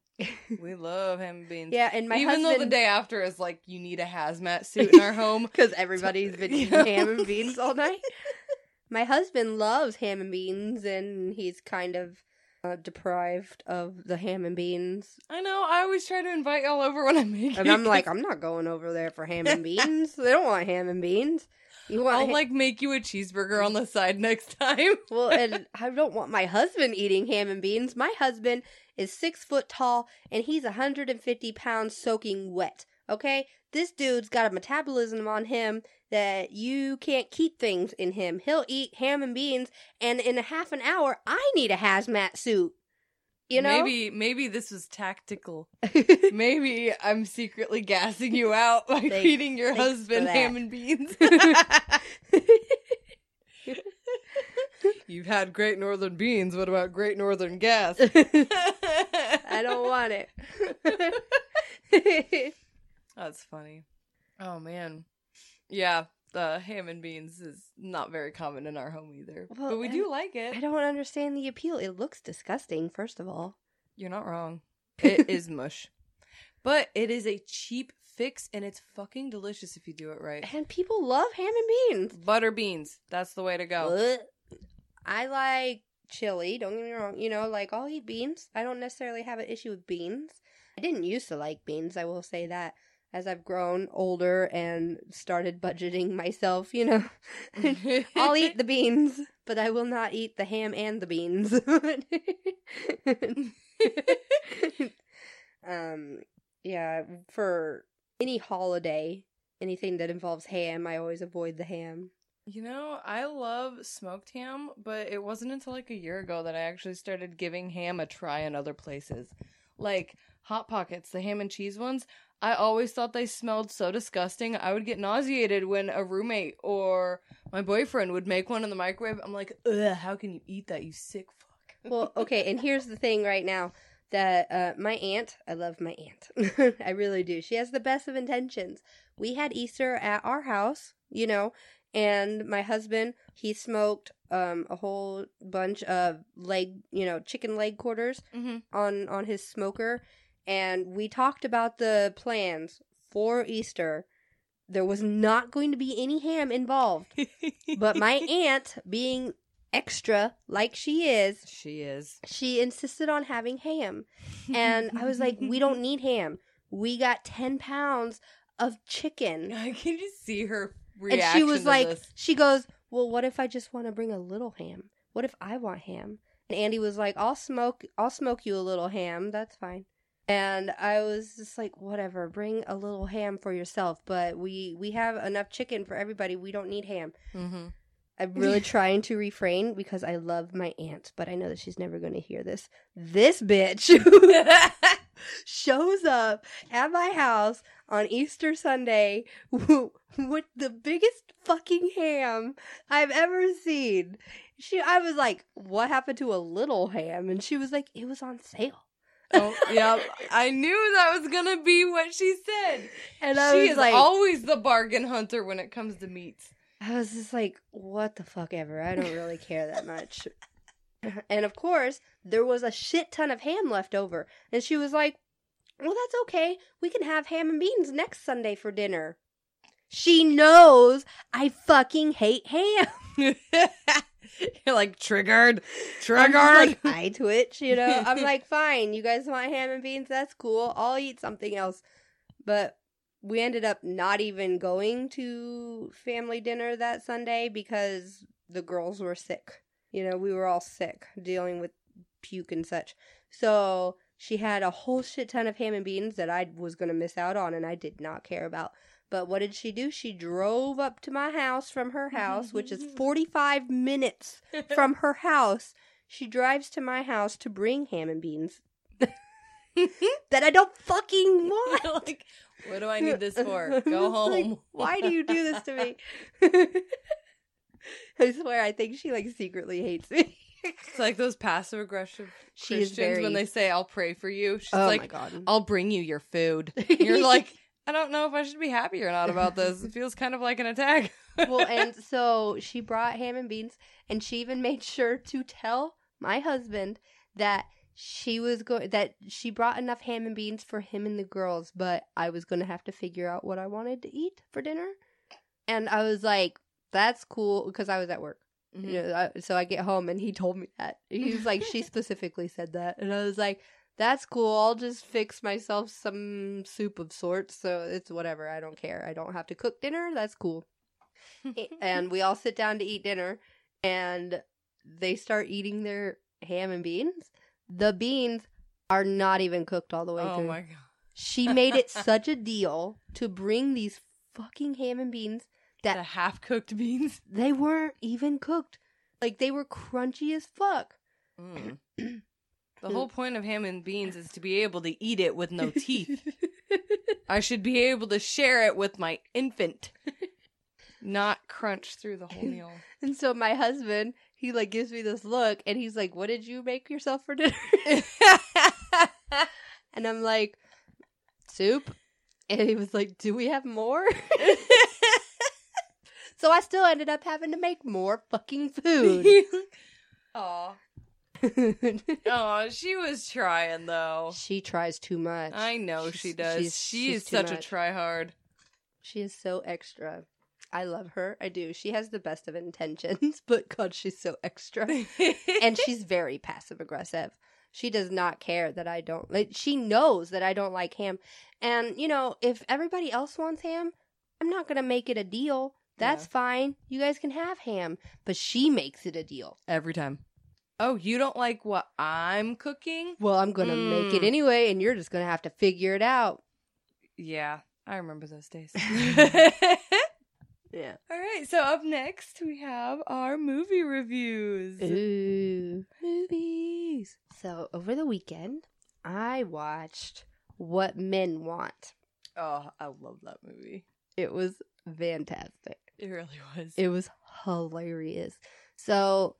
We love ham and beans. Yeah, and my Even husband, though the day after is like you need a hazmat suit in our home. because everybody's been eating ham and beans all night. My husband loves ham and beans, and he's kind of uh, deprived of the ham and beans. I know. I always try to invite y'all over when I make And it, I'm like, I'm not going over there for ham and beans. they don't want ham and beans. You want I'll ha- like make you a cheeseburger on the side next time. well, and I don't want my husband eating ham and beans. My husband is six foot tall, and he's 150 pounds soaking wet. Okay, this dude's got a metabolism on him that you can't keep things in him. He'll eat ham and beans, and in a half an hour, I need a hazmat suit. You know, maybe maybe this was tactical. Maybe I'm secretly gassing you out by Thanks- feeding your husband ham and beans. You've had Great Northern beans. What about Great Northern gas? I don't want it. That's funny. Oh man. Yeah, the ham and beans is not very common in our home either. Well, but we do like it. I don't understand the appeal. It looks disgusting, first of all. You're not wrong. It is mush. But it is a cheap fix and it's fucking delicious if you do it right. And people love ham and beans. Butter beans. That's the way to go. I like chili, don't get me wrong. You know, like I'll eat beans. I don't necessarily have an issue with beans. I didn't used to like beans, I will say that. As I've grown older and started budgeting myself, you know, I'll eat the beans, but I will not eat the ham and the beans. um, yeah, for any holiday, anything that involves ham, I always avoid the ham. You know, I love smoked ham, but it wasn't until like a year ago that I actually started giving ham a try in other places. Like Hot Pockets, the ham and cheese ones. I always thought they smelled so disgusting. I would get nauseated when a roommate or my boyfriend would make one in the microwave. I'm like, ugh, how can you eat that, you sick fuck? Well, okay, and here's the thing right now that uh, my aunt, I love my aunt. I really do. She has the best of intentions. We had Easter at our house, you know, and my husband, he smoked um, a whole bunch of leg, you know, chicken leg quarters Mm-hmm. on on his smoker and we talked about the plans for Easter. There was not going to be any ham involved, but my aunt being extra like she is, she is. she insisted on having ham. And I was like, we don't need ham. We got 10 pounds of chicken. I can just see her reaction. And she was like, this. she goes, well, what if I just want to bring a little ham? What if I want ham? And Andy was like, I'll smoke, I'll smoke you a little ham. That's fine. And I was just like, whatever, bring a little ham for yourself. But we we have enough chicken for everybody. We don't need ham. Mhm. I'm really trying to refrain because I love my aunt, but I know that she's never going to hear this. This bitch shows up at my house on Easter Sunday with the biggest fucking ham I've ever seen. She, I was like, "What happened to a little ham?" And she was like, "It was on sale." Oh, yeah, I knew that was gonna be what she said. And I she was is like, always the bargain hunter when it comes to meats. I was just like, what the fuck ever. I don't really care that much. And of course, there was a shit ton of ham left over. And she was like, well, that's okay. We can have ham and beans next Sunday for dinner. She knows I fucking hate ham. You're like triggered, triggered. just like, I twitch, you know. I'm like, fine, you guys want ham and beans? That's cool. I'll eat something else. But we ended up not even going to family dinner that Sunday because the girls were sick. You know, we were all sick, dealing with puke and such. So she had a whole shit ton of ham and beans that I was going to miss out on and I did not care about. But what did she do? She drove up to my house from her house, which is 45 minutes from her house. She drives to my house to bring ham and beans that I don't fucking want. Like, what do I need this for? Go It's like, home. Why do you do this to me? I swear, I think she like secretly hates me. It's like those passive aggressive Christians very. when they say, "I'll pray for you." She's oh like. "I'll bring you your food." You're like, I don't know if I should be happy or not about this. It feels kind of like an attack. well, and so she brought ham and beans, and she even made sure to tell my husband that she was going that she brought enough ham and beans for him and the girls, but I was going to have to figure out what I wanted to eat for dinner. And I was like, "That's cool," because I was at work. Mm-hmm. You know, I, so I get home and he told me that he was like, she specifically said that, and I was like, "That's cool. I'll just fix myself some soup of sorts. So it's whatever. I don't care. I don't have to cook dinner. That's cool." and we all sit down to eat dinner and they start eating their ham and beans the beans are not even cooked all the way oh through my god. she made it such a deal to bring these fucking ham and beans The that half cooked beans. they weren't even cooked like they were crunchy as fuck Mm. The whole point of ham and beans is to be able to eat it with no teeth. I should be able to share it with my infant, not crunch through the whole meal. and so my husband he like gives me this look and he's like what did you make yourself for dinner and i'm like soup and he was like do we have more So I still ended up having to make more fucking food. Aw. Aw, she was trying though. she tries too much. I know She's- she does. she's- she she's is such a much. tryhard. She is so extra. I love her. I do. She has the best of intentions, but God, she's so extra. and she's very passive aggressive. She does not care that I don't like she knows that I don't like ham. And you know, if everybody else wants ham, I'm not going to make it a deal. That's Yeah. fine. You guys can have ham, but she makes it a deal. every time. Oh, you don't like what I'm cooking? Well, I'm going to make it Mm. anyway and you're just going to have to figure it out. Yeah, I remember those days. Yeah. All right, so up next we have our movie reviews. Ooh, movies. So over the weekend, I watched What Men Want. Oh, I love that movie. It was fantastic. It really was. It was hilarious. So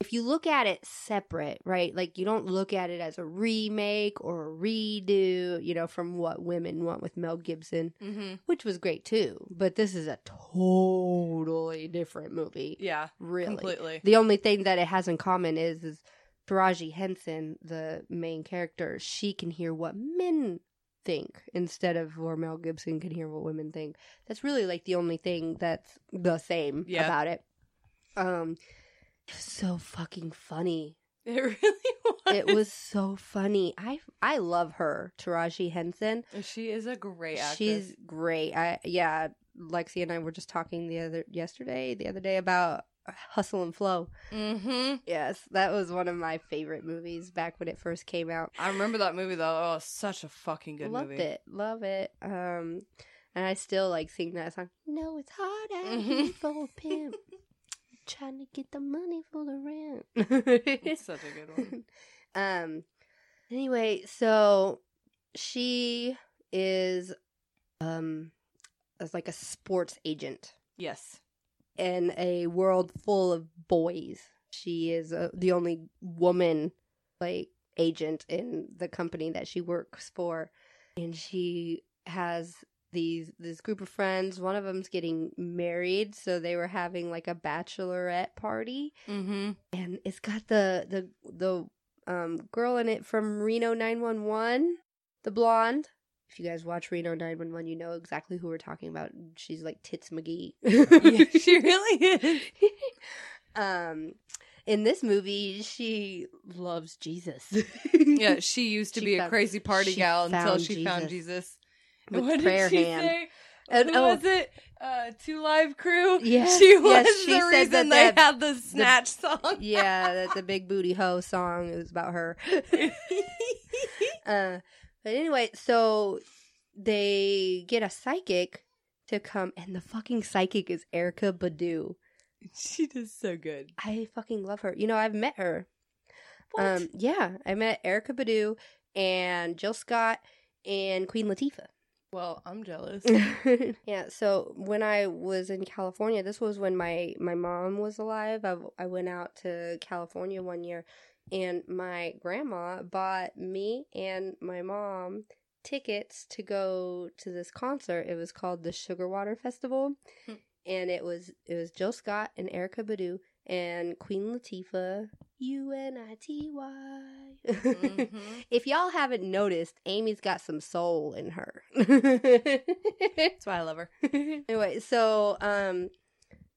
if you look at it separate, right? Like you don't look at it as a remake or a redo, you know, from What Women Want with Mel Gibson, mm-hmm. which was great too. But this is a totally different movie. Yeah, Really. completely. The only thing that it has in common is is Taraji Henson, the main character, she can hear what men think instead of where Mel Gibson can hear what women think. That's really like the only thing that's the same Yeah. about it. Um so fucking funny. It really was. It was so funny. I I love her, Taraji Henson. She is a great actress. She's great. I yeah, Lexi and I were just talking the other yesterday, the other day about Hustle and Flow. Mm-hmm. Yes, that was one of my favorite movies back when it first came out. I remember that movie though. Oh, such a fucking good Loved movie. Loved it, love it. Um, and I still like sing that song. No, it's hard out Mhm. here for a pimp, trying to get the money for the rent. It's such a good one. um. Anyway, so she is um, as like a sports agent. Yes. in a world full of boys. She is uh, the only woman like agent in the company that she works for, and she has these this group of friends. One of them's getting married, so they were having like a bachelorette party, Mm-hmm. and it's got the the the um girl in it from Reno 911, the blonde. If you guys watch Reno 911, you know exactly who we're talking about. She's like Tits McGee. yeah, she really is. um in this movie she loves jesus Yeah, she used to She be a crazy party gal until found she found Jesus. With what prayer did she hand. say? And- Who oh. was it? Uh, Two Live Crew. Yes, she was yes, she the reason that they had the snatch song. yeah that's a big booty hoe song It was about her uh but anyway so they get a psychic to come and the fucking psychic is erykah badu she does so good. i fucking love her you know i've met her What? um yeah i met erykah badu and jill scott and queen latifah Well, I'm jealous. yeah, so when I was in California, this was when my my mom was alive. I I went out to California one year and my grandma bought me and my mom tickets to go to this concert. It was called the Sugar Water Festival. Hmm. and it was it was Jill Scott and Erykah Badu and Queen Latifah, U N I T Y. Mhm. If y'all haven't noticed, Amy's got some soul in her. That's why I love her. anyway, so um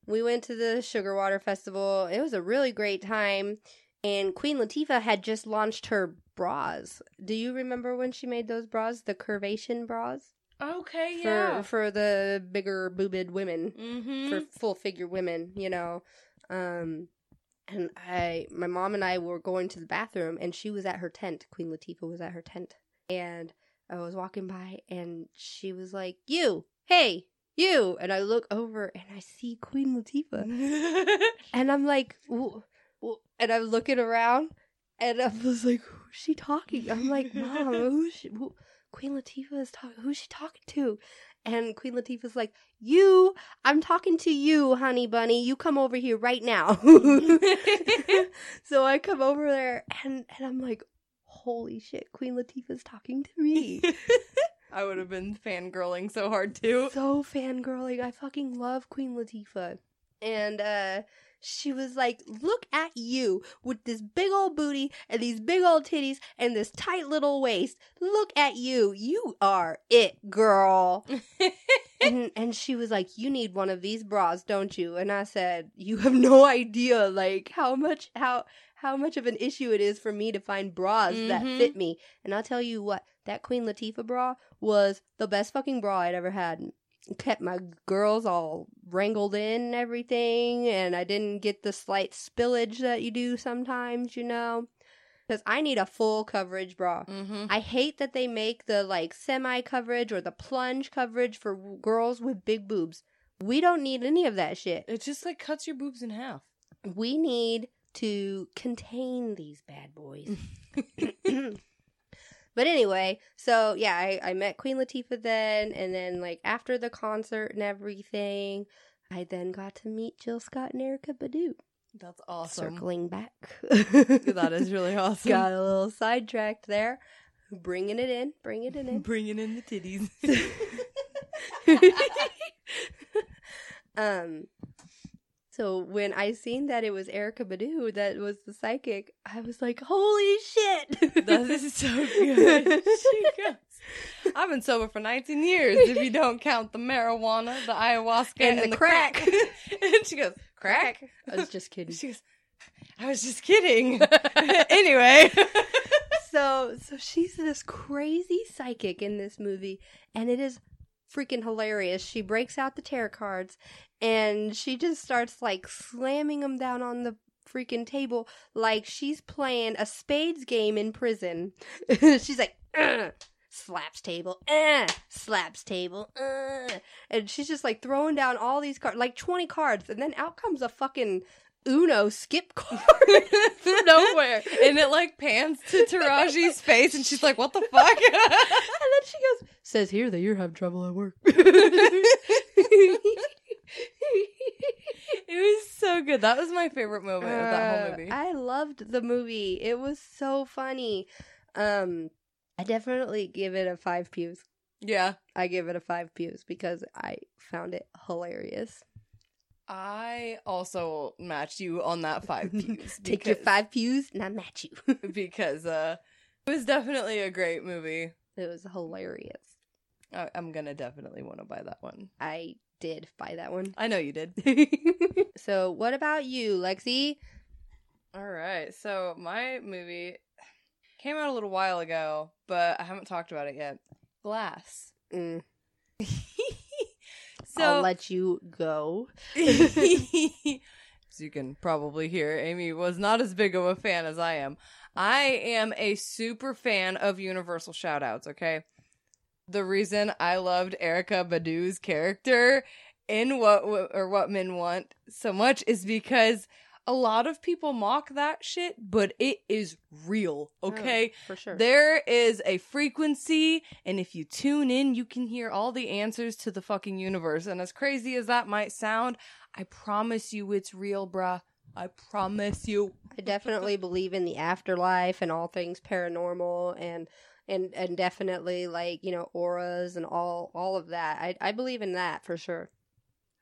we went to the Sugar Water Festival. It was a really great time. And Queen Latifah had just launched her bras. Do you remember when she made those bras? The curvation bras? Okay, For yeah. for the bigger boobed women. mm-hmm. For full figure women, you know. Um and I my mom and I were going to the bathroom and she was at her tent. Queen Latifah was at her tent. And I was walking by and she was like, You, hey, you and I look over and I see Queen Latifah. And I'm like, "Wh- wh-" and I'm looking around, and I was like, "Who's she talking?" I'm like, "Mom, who's she, who, Queen Latifah is talking? Who's she talking to?" And Queen Latifah's like, "You, I'm talking to you, honey bunny. You come over here right now." so I come over there, and and I'm like, "Holy shit, Queen Latifah's talking to me." I would have been fangirling so hard too. so fangirling. I fucking love Queen Latifah. And uh she was like, Look at you with this big old booty and these big old titties and this tight little waist. Look at you. You are it, girl. and and she was like, You need one of these bras, don't you? And I said, You have no idea like how much how how much of an issue it is for me to find bras that Mhm. fit me. And I'll tell you what, that Queen Latifah bra was the best fucking bra I'd ever had. Kept my girls all wrangled in and everything, and I didn't get the slight spillage that you do sometimes, you know. Because I need a full coverage bra. mm-hmm. I hate that they make the like semi coverage or the plunge coverage for w- girls with big boobs. We don't need any of that shit. It just like cuts your boobs in half. We need to contain these bad boys. but anyway, so yeah, I, I met Queen Latifah then, and then like after the concert and everything, I then got to meet Jill Scott and Erykah Badu. That's awesome. Circling back. That is really awesome. Got a little sidetracked there. Bringing it in, bringing it in. Bringing in the titties. um so when I seen that it was Erykah Badu that was the psychic, I was like, "Holy shit!" that is so good. She goes, I've been sober for 19 years if you don't count the marijuana, the ayahuasca, And and, the the crack. and she goes, Crack? I was just kidding. She goes, I was just kidding. anyway. so so she's this crazy psychic in this movie and it is freaking hilarious. She breaks out the tarot cards and she just starts like slamming them down on the freaking table like she's playing a spades game in prison. She's like "Ugh," slaps table slaps table and she's just like throwing down all these cards like 20 cards and then out comes a fucking uno skip card from nowhere and it like pans to Taraji's face and she's like, what the fuck? and then she goes, says here that you're having trouble at work. it was so good. That was my favorite moment of that whole Uh, movie. I loved the movie. It was so funny. Um, I definitely give it a five pews. yeah. I give it a five pews because I found it hilarious. I also matched you on that five pews. Take your five pews and I match you. because uh it was definitely a great movie. it was hilarious. I- I'm gonna definitely want to buy that one. I did buy that one. I know you did. so, what about you, Lexi? All right, so my movie came out a little while ago, but I haven't talked about it yet. Glass. Mm, so I'll let you go. as you can probably hear, Amy was not as big of a fan as I am. I am a super fan of Universal shoutouts, okay? The reason I loved Erykah Badu's character in what or what men want so much is because a lot of people mock that shit, but it is real, oh, okay? Oh, for sure. There is a frequency, and if you tune in, you can hear all the answers to the fucking universe. And as crazy as that might sound, I promise you it's real, bruh. I promise you. I definitely believe in the afterlife and all things paranormal and and and definitely like you know auras and all all of that. I I believe in that for sure.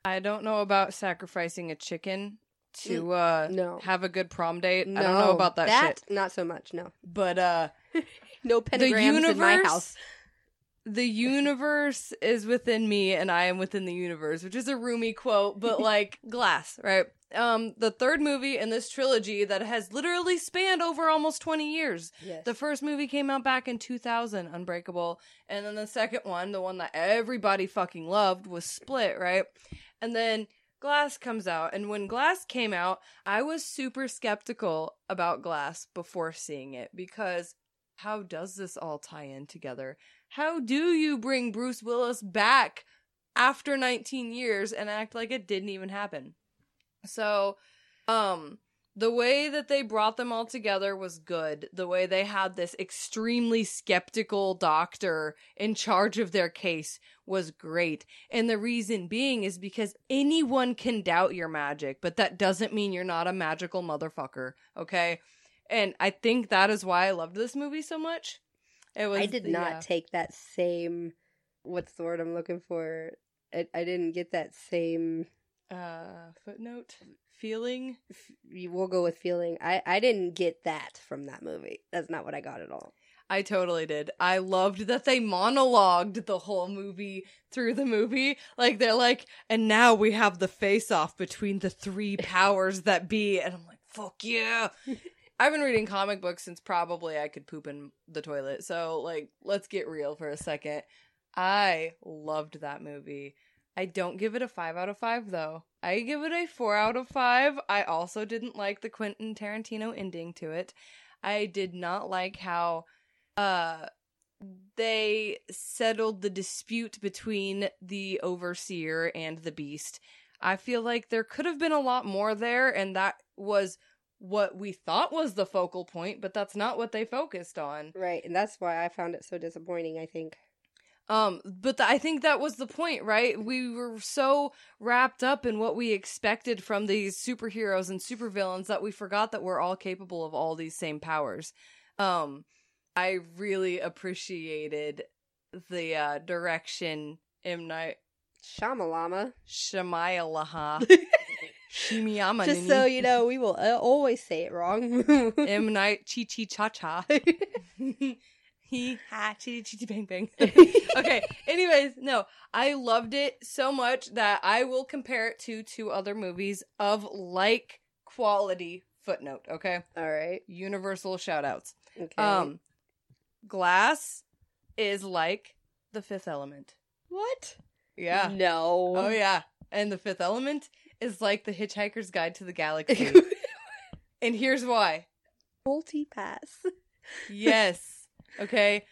I don't know about sacrificing a chicken to uh No. have a good prom date. No, I don't know about that, shit. Not so much. No, But uh no pentagrams in my house. the universe is within me and I am within the universe, which is a Rumi quote, but like glass, right? Um the third movie in this trilogy that has literally spanned over almost 20 years. Yes. The first movie came out back in 2000, Unbreakable, and then the second one, the one that everybody fucking loved was Split, right? And then Glass comes out, and when Glass came out, I was super skeptical about Glass before seeing it because how does this all tie in together? How do you bring Bruce Willis back after 19 years and act like it didn't even happen? So, um, the way that they brought them all together was good. The way they had this extremely skeptical doctor in charge of their case was great. And the reason being is because anyone can doubt your magic, but that doesn't mean you're not a magical motherfucker, okay? And I think that is why I loved this movie so much. It was I did the, not uh, take that same. What's the word I'm looking for? I, I didn't get that same. uh footnote feeling We'll go with feeling. I I didn't get that from that movie. That's not what I got at all. I totally did. I loved that they monologued the whole movie through the movie. Like they're like, and now we have the face off between the three powers that be. And I'm like, fuck yeah. I've been reading comic books since probably I could poop in the toilet. So like, let's get real for a second. I loved that movie. I don't give it a five out of five though. I give it a four out of five. I also didn't like the Quentin Tarantino ending to it. I did not like how uh they settled the dispute between the overseer and the beast. I feel like there could have been a lot more there and that was what we thought was the focal point, but that's not what they focused on. Right, and that's why I found it so disappointing. I think. Um, but th- I think that was the point, right? We were so wrapped up in what we expected from these superheroes and supervillains that we forgot that we're all capable of all these same powers. Um, I really appreciated the uh, direction M Night Shamalama. Shyamalan, Shimiyama, Just so you know, we will uh, always say it wrong. M Night Chi Chi Cha Cha. He ha chitty chitty bang bang. okay. Anyways, no, I loved it so much that I will compare it to two other movies of like quality. Footnote. Okay. All right. Universal shout outs. Okay. Um, Glass is like the Fifth Element. what? Yeah. No. Oh yeah. And the Fifth Element is like the Hitchhiker's Guide to the Galaxy. and here's why. Multi pass. Yes. Okay.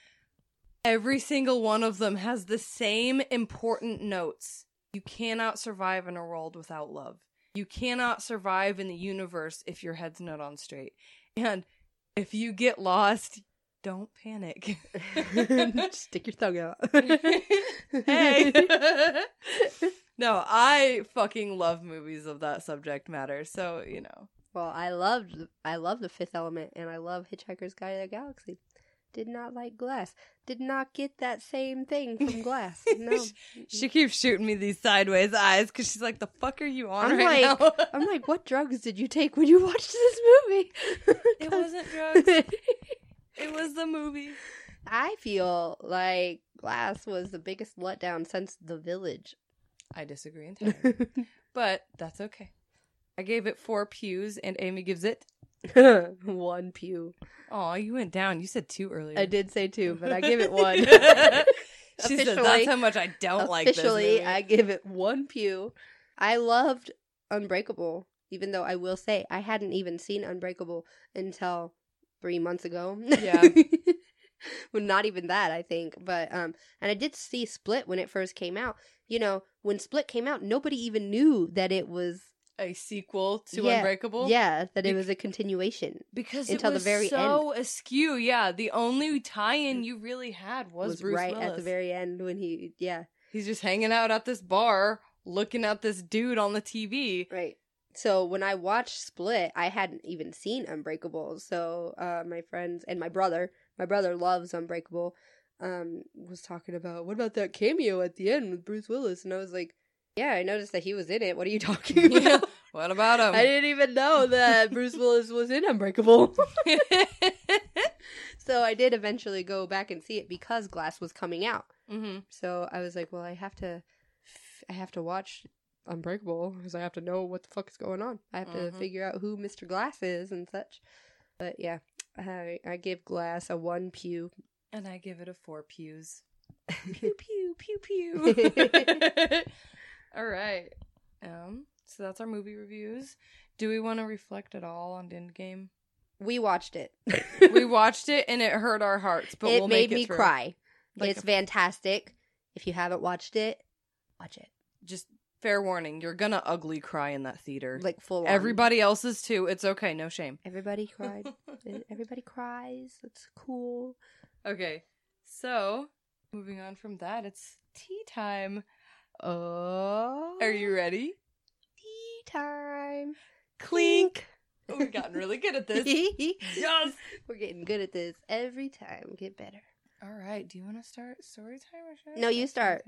Every single one of them has the same important notes. You cannot survive in a world without love. You cannot survive in the universe if your head's not on straight. And if you get lost, don't panic. Stick your tongue out. hey. no, I fucking love movies of that subject matter. So, you know. Well, I loved I love the Fifth Element, and I love Hitchhiker's Guide to the Galaxy. Did not like Glass. Did not get that same thing from Glass. No, She keeps shooting me these sideways eyes because she's like, the fuck are you on I'm right like- now? I'm like, what drugs did you take when you watched this movie? It wasn't drugs. It was the movie. I feel like Glass was the biggest letdown since The Village. I disagree entirely. but that's okay. I gave it four pews and Amy gives it. one pew. Oh, you went down. You said two earlier. I did say two, but I give it one. she said, Officially- that's how much I don't like this Officially. I give it one pew. I loved Unbreakable, even though I will say I hadn't even seen Unbreakable until three months ago. Yeah. well, not even that, I think. But um, and I did see Split when it first came out. You know, when Split came out, nobody even knew that it was a sequel to Yeah, Unbreakable. Yeah, that it was a continuation. because until it the was very so askew. Yeah, the only tie-in you really had was, Was Bruce right Willis. at the very end when he, yeah, He's just hanging out at this bar, looking at this dude on the TV. right. So when I watched Split, I hadn't even seen Unbreakable. So uh, my friends and my brother, my brother loves Unbreakable, um, was talking about what about that cameo at the end with Bruce Willis, and I was like, yeah, I noticed that he was in it. What are you talking about? Yeah. What about him? I didn't even know that Bruce Willis was in Unbreakable. so I did eventually go back and see it because Glass was coming out. hmm So I was like, well, I have to, I have to watch Unbreakable because I have to know what the fuck is going on. I have to Mhm. figure out who Mr. Glass is and such. But yeah, I I give Glass a one pew. And I give it a four pews. pew pew pew pew. all right. Um. So that's our movie reviews. Do we want to reflect at all on Endgame? we watched it. we watched it and it hurt our hearts, but it we'll made make it me cry. Like it's a- fantastic. If you haven't watched it, watch it. Just fair warning, you're gonna ugly cry in that theater. Like full on. Everybody else's too. It's okay, no shame. Everybody cried. Everybody cries. It's cool. Okay, so moving on from that, it's tea time. Oh, Are you ready? tea time? Clink. Oh, We've gotten really good at this. yes. We're getting good at this every time. Get better. All right. Do you want to start story time or should I No, you start.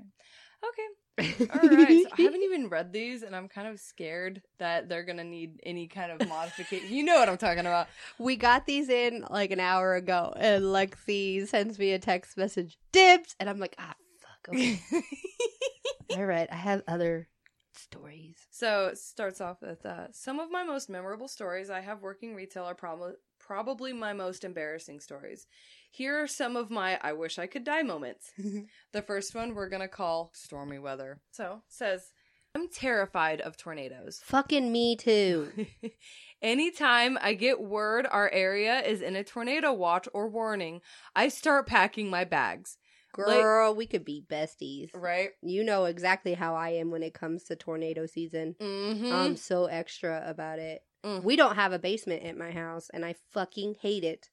Okay. All right. So I haven't even read these, and I'm kind of scared that they're gonna need any kind of modification. you know what I'm talking about. we got these in like an hour ago, and Lexi sends me a text message, dibs, and I'm like, ah, fuck. Okay. All right, I have other stories. So it starts off with uh, some of my most memorable stories I have working retail are prob- probably my most embarrassing stories. Here are some of my I wish I could die moments. the first one we're going to call stormy weather. So says, I'm terrified of tornadoes. Fucking me too. Anytime I get word our area is in a tornado watch or warning, I start packing my bags. Girl, we could be besties. Right? You know exactly how I am when it comes to tornado season. Mm-hmm. I'm so extra about it. Mm. We don't have a basement at my house, and I fucking hate it.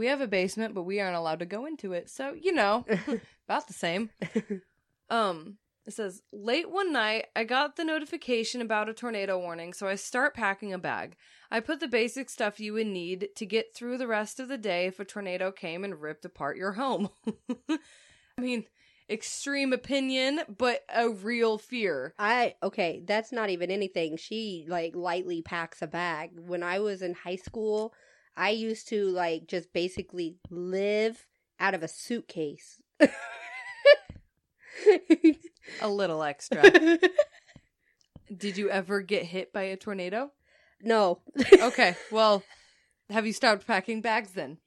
We have a basement, but we aren't allowed to go into it. So, you know, about the same. Um, it says, late one night, I got the notification about a tornado warning, so I start packing a bag. I put the basic stuff you would need to get through the rest of the day if a tornado came and ripped apart your home. I mean, extreme opinion, but a real fear. I okay, that's not even anything. She like lightly packs a bag. When I was in high school, I used to like just basically live out of a suitcase. A little extra. Did you ever get hit by a tornado? no. Okay, well, have you stopped packing bags then?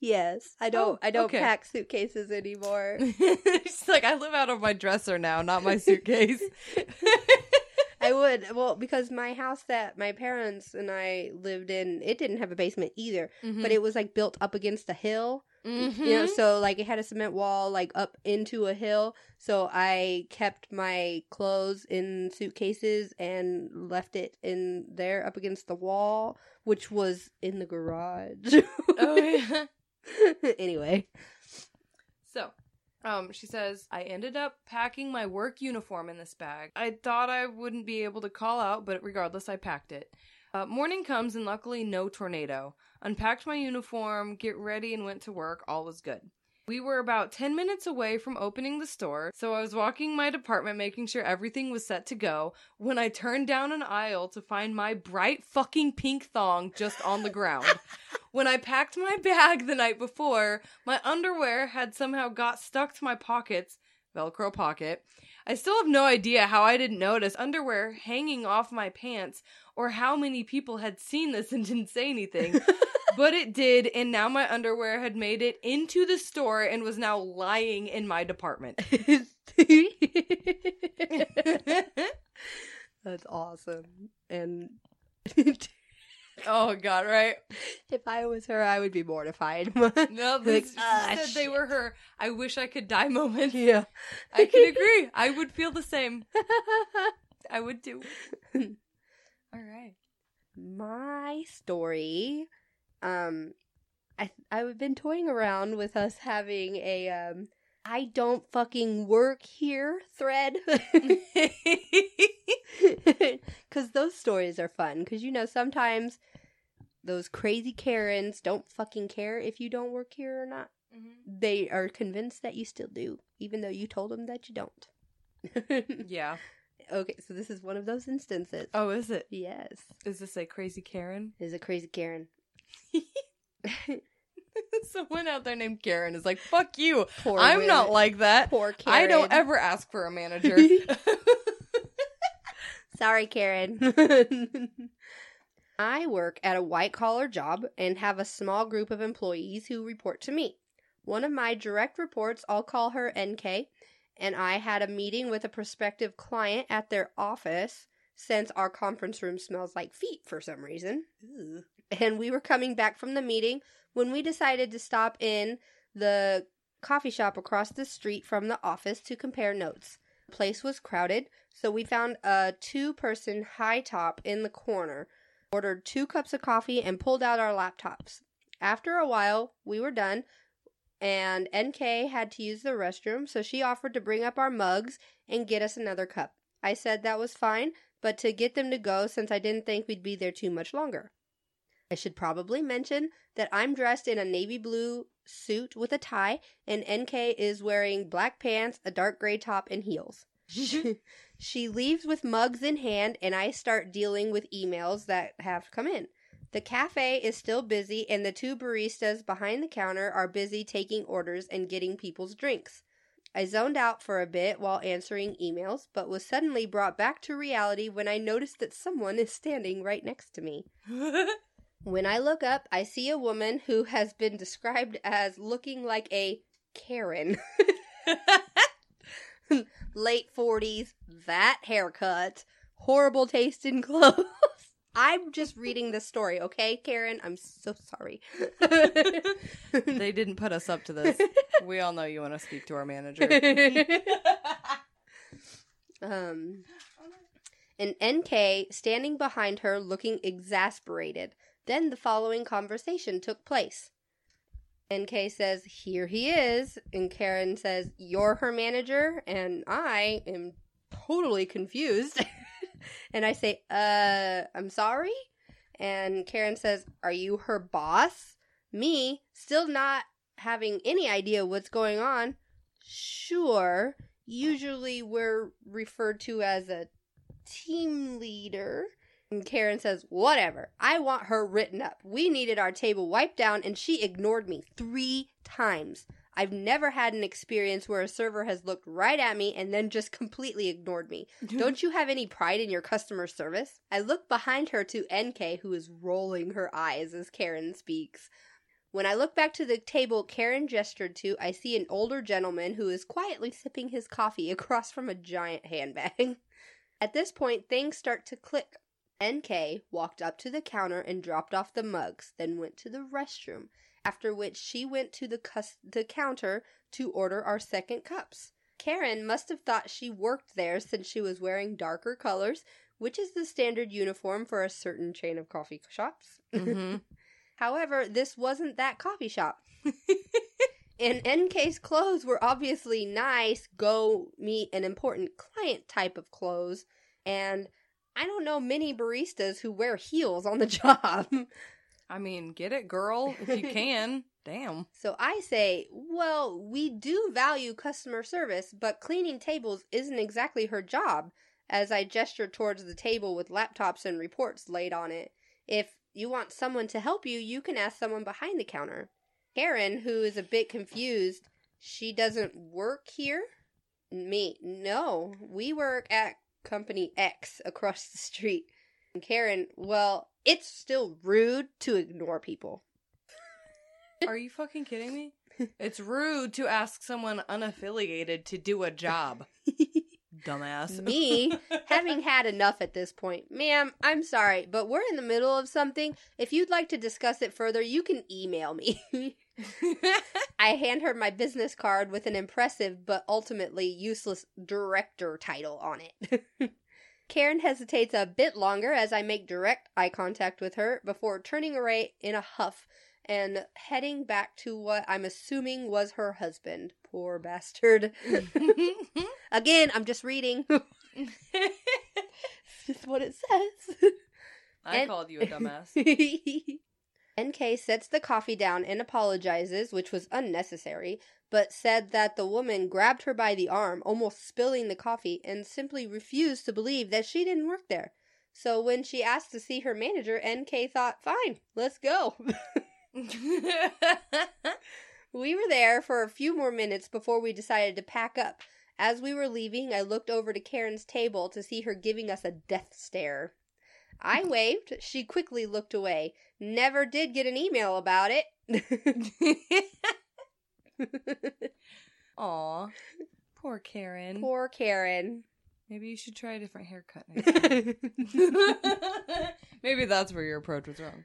yes, I don't Oh, I don't okay. pack suitcases anymore. She's like, I live out of my dresser now, not my suitcase. I would well because my house that my parents and I lived in, it didn't have a basement either, but it was like built up against a hill. Mm-hmm. you know so like it had a cement wall like up into a hill so i kept my clothes in suitcases and left it in there up against the wall which was in the garage oh yeah. anyway So, um, she says, I ended up packing my work uniform in this bag. I thought I wouldn't be able to call out, but regardless, I packed it. Uh, morning comes and luckily no tornado. Unpacked my uniform, get ready, and went to work. All was good. We were about 10 minutes away from opening the store, so I was walking my department making sure everything was set to go when I turned down an aisle to find my bright fucking pink thong just on the ground. when I packed my bag the night before, my underwear had somehow got stuck to my pockets, Velcro pocket. I still have no idea how I didn't notice underwear hanging off my pants or how many people had seen this and didn't say anything. but it did, and now my underwear had made it into the store and was now lying in my department. that's awesome and oh god, right? if i was her i would be mortified No, Like, "Ah, she said they were her I wish I could die moment. yeah I can agree. I would feel the same. I would too. All right. My story, um, I I've been toying around with us having a um, I don't fucking work here thread. Because those stories are fun. Because, you know, sometimes those crazy Karens don't fucking care if you don't work here or not. Mm-hmm. They are convinced that you still do, even though you told them that you don't. Yeah. Okay, so this is one of those instances. Oh, is it? Yes. Is this a crazy Karen? Is a crazy Karen. Someone out there named Karen is like, fuck you. Poor I'm not like that. Poor Karen. I don't ever ask for a manager. Sorry, Karen. I work at a white collar job and have a small group of employees who report to me. One of my direct reports, I'll call her NK, and I had a meeting with a prospective client at their office since our conference room smells like feet for some reason. And we were coming back from the meeting when we decided to stop in the coffee shop across the street from the office to compare notes. The place was crowded, so we found a two person high top in the corner, ordered two cups of coffee, and pulled out our laptops. After a while, we were done, and NK had to use the restroom, so she offered to bring up our mugs and get us another cup. I said that was fine, but to get them to go since I didn't think we'd be there too much longer. I should probably mention that I'm dressed in a navy blue suit with a tie, and NK is wearing black pants, a dark gray top, and heels. Mm-hmm. she leaves with mugs in hand, and I start dealing with emails that have come in. The cafe is still busy, and the two baristas behind the counter are busy taking orders and getting people's drinks. I zoned out for a bit while answering emails, but was suddenly brought back to reality when I noticed that someone is standing right next to me. When I look up, I see a woman who has been described as looking like a Karen. Late 40s, that haircut, horrible taste in clothes. I'm just reading this story, okay, Karen? I'm so sorry. they didn't put us up to this. We all know you want to speak to our manager. um, an NK standing behind her looking exasperated. Then the following conversation took place. NK says, Here he is. And Karen says, You're her manager? And I am totally confused. and I say, Uh, I'm sorry? And Karen says, Are you her boss? Me, still not having any idea what's going on. Sure. Usually we're referred to as a team leader. And Karen says, Whatever. I want her written up. We needed our table wiped down, and she ignored me three times. I've never had an experience where a server has looked right at me and then just completely ignored me. Don't you have any pride in your customer service? I look behind her to NK, who is rolling her eyes as Karen speaks. When I look back to the table Karen gestured to, I see an older gentleman who is quietly sipping his coffee across from a giant handbag. At this point, things start to click. NK walked up to the counter and dropped off the mugs, then went to the restroom, after which she went to the, cus- the counter to order our second cups. Karen must have thought she worked there since she was wearing darker colors, which is the standard uniform for a certain chain of coffee shops. hmm However, this wasn't that coffee shop. and NK's clothes were obviously nice, go meet an important client type of clothes. And I don't know many baristas who wear heels on the job. I mean, get it, girl, if you can. Damn. so I say, well, we do value customer service, but cleaning tables isn't exactly her job, as I gesture towards the table with laptops and reports laid on it. If you want someone to help you, you can ask someone behind the counter. Karen, who is a bit confused, she doesn't work here? Me, no. We work at Company X across the street. And Karen, well, it's still rude to ignore people. Are you fucking kidding me? It's rude to ask someone unaffiliated to do a job. Dumbass. Me, having had enough at this point. Ma'am, I'm sorry, but we're in the middle of something. If you'd like to discuss it further, you can email me. I hand her my business card with an impressive but ultimately useless director title on it. Karen hesitates a bit longer as I make direct eye contact with her before turning away in a huff and heading back to what I'm assuming was her husband. Poor bastard. Again, I'm just reading. it's just what it says. I And- called you a dumbass. NK sets the coffee down and apologizes, which was unnecessary, but said that the woman grabbed her by the arm, almost spilling the coffee, and simply refused to believe that she didn't work there. So when she asked to see her manager, NK thought, fine, let's go. we were there for a few more minutes before we decided to pack up. As we were leaving, I looked over to Karen's table to see her giving us a death stare. I waved. She quickly looked away. Never did get an email about it. Aw. Poor Karen. Poor Karen. Maybe you should try a different haircut next time. Maybe that's where your approach was wrong.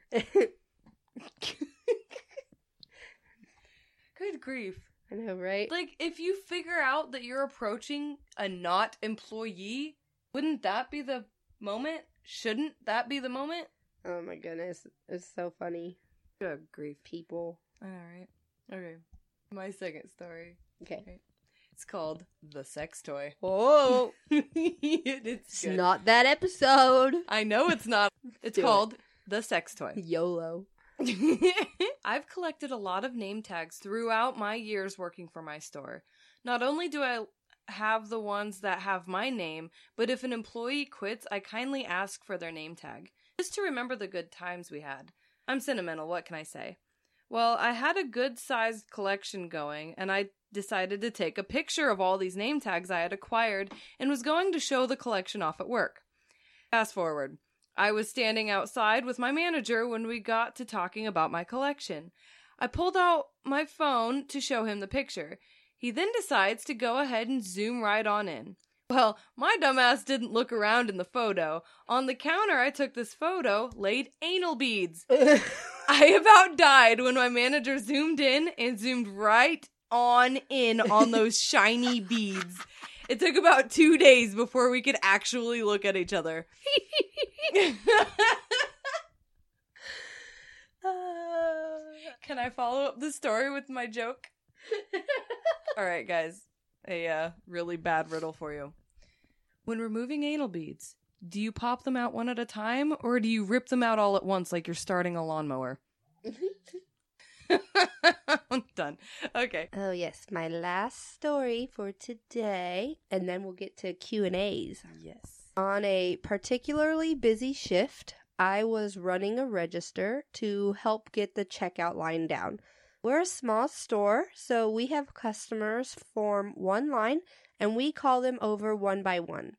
Good grief. I know, right? Like, if you figure out that you're approaching a not employee, wouldn't that be the moment? Shouldn't that be the moment? Oh my goodness. It's so funny. Good grief. People. All right. Okay. My second story. Okay. It's called The Sex Toy. Oh. it's It's not that episode. I know it's not. It's Do it. called The Sex Toy. YOLO. I've collected a lot of name tags throughout my years working for my store. Not only do I have the ones that have my name, but if an employee quits, I kindly ask for their name tag, just to remember the good times we had. I'm sentimental, what can I say? Well, I had a good sized collection going, and I decided to take a picture of all these name tags I had acquired and was going to show the collection off at work. Fast forward. I was standing outside with my manager when we got to talking about my collection. I pulled out my phone to show him the picture. He then decides to go ahead and zoom right on in. Well, my dumbass didn't look around in the photo. On the counter I took this photo laid anal beads. I about died when my manager zoomed in and zoomed right on in on those shiny beads. It took about two days before we could actually look at each other. Can I follow up the story with my joke? All right, guys. A uh, really bad riddle for you. When removing anal beads, do you pop them out one at a time or do you rip them out all at once like you're starting a lawnmower? I'm mm-hmm. done. Okay. oh yes, my last story for today, and then we'll get to Q and A's. Yes. On a particularly busy shift, I was running a register to help get the checkout line down. We're a small store, so we have customers form one line and we call them over one by one.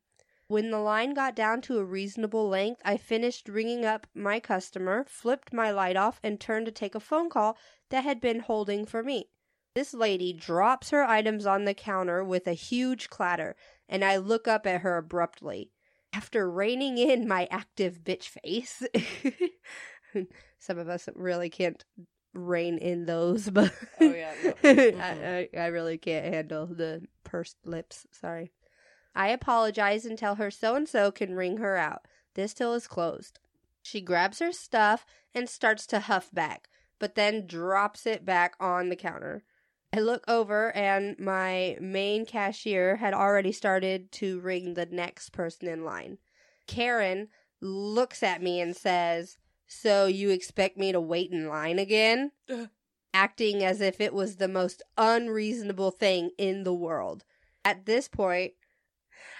When the line got down to a reasonable length, I finished ringing up my customer, flipped my light off, and turned to take a phone call that had been holding for me. This lady drops her items on the counter with a huge clatter, and I look up at her abruptly. After reining in my active bitch face, some of us really can't rein in those, but Oh, yeah, no. I, I, I really can't handle the pursed lips. Sorry. I apologize and tell her so and so can ring her out. This till is closed. She grabs her stuff and starts to huff back, but then drops it back on the counter. I look over and my main cashier had already started to ring the next person in line. Karen looks at me and says, So you expect me to wait in line again? Acting as if it was the most unreasonable thing in the world. At this point,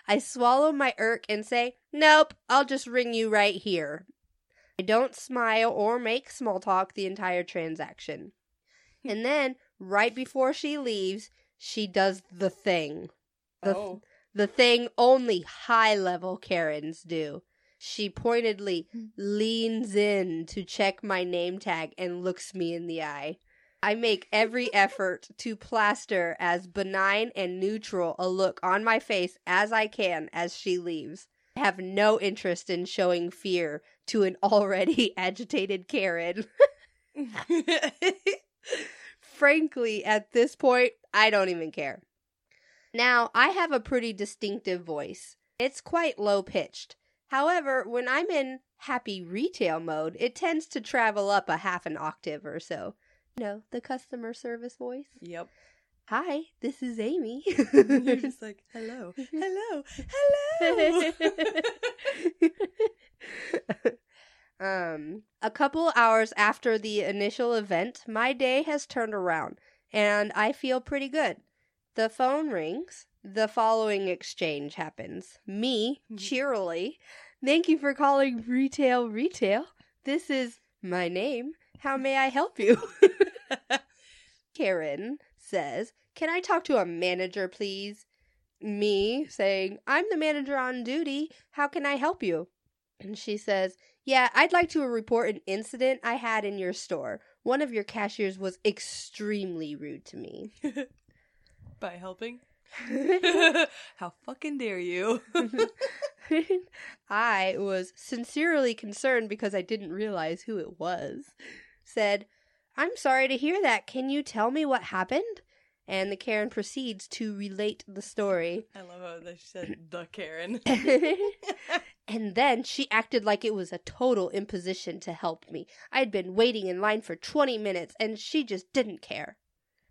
I swallow my irk and say, Nope, I'll just ring you right here. I don't smile or make small talk the entire transaction. and then, right before she leaves, she does the thing. The, oh. the thing only high level Karens do. She pointedly hmm. leans in to check my name tag and looks me in the eye. I make every effort to plaster as benign and neutral a look on my face as I can as she leaves. I have no interest in showing fear to an already agitated Karen. Frankly, at this point, I don't even care. Now, I have a pretty distinctive voice. It's quite low pitched. However, when I'm in happy retail mode, it tends to travel up a half an octave or so. You know, the customer service voice. Yep. Hi, this is Amy. You're just like, hello, hello, hello. um, a couple hours after the initial event, my day has turned around and I feel pretty good. The phone rings. The following exchange happens. Me, cheerily, thank you for calling Retail Retail. This is my name. How may I help you? Karen says, Can I talk to a manager, please? Me saying, I'm the manager on duty. How can I help you? And she says, Yeah, I'd like to report an incident I had in your store. One of your cashiers was extremely rude to me. By helping? How fucking dare you? I was sincerely concerned because I didn't realize who it was. Said, I'm sorry to hear that. Can you tell me what happened? And the Karen proceeds to relate the story. I love how they said the Karen. and then she acted like it was a total imposition to help me. I had been waiting in line for 20 minutes and she just didn't care.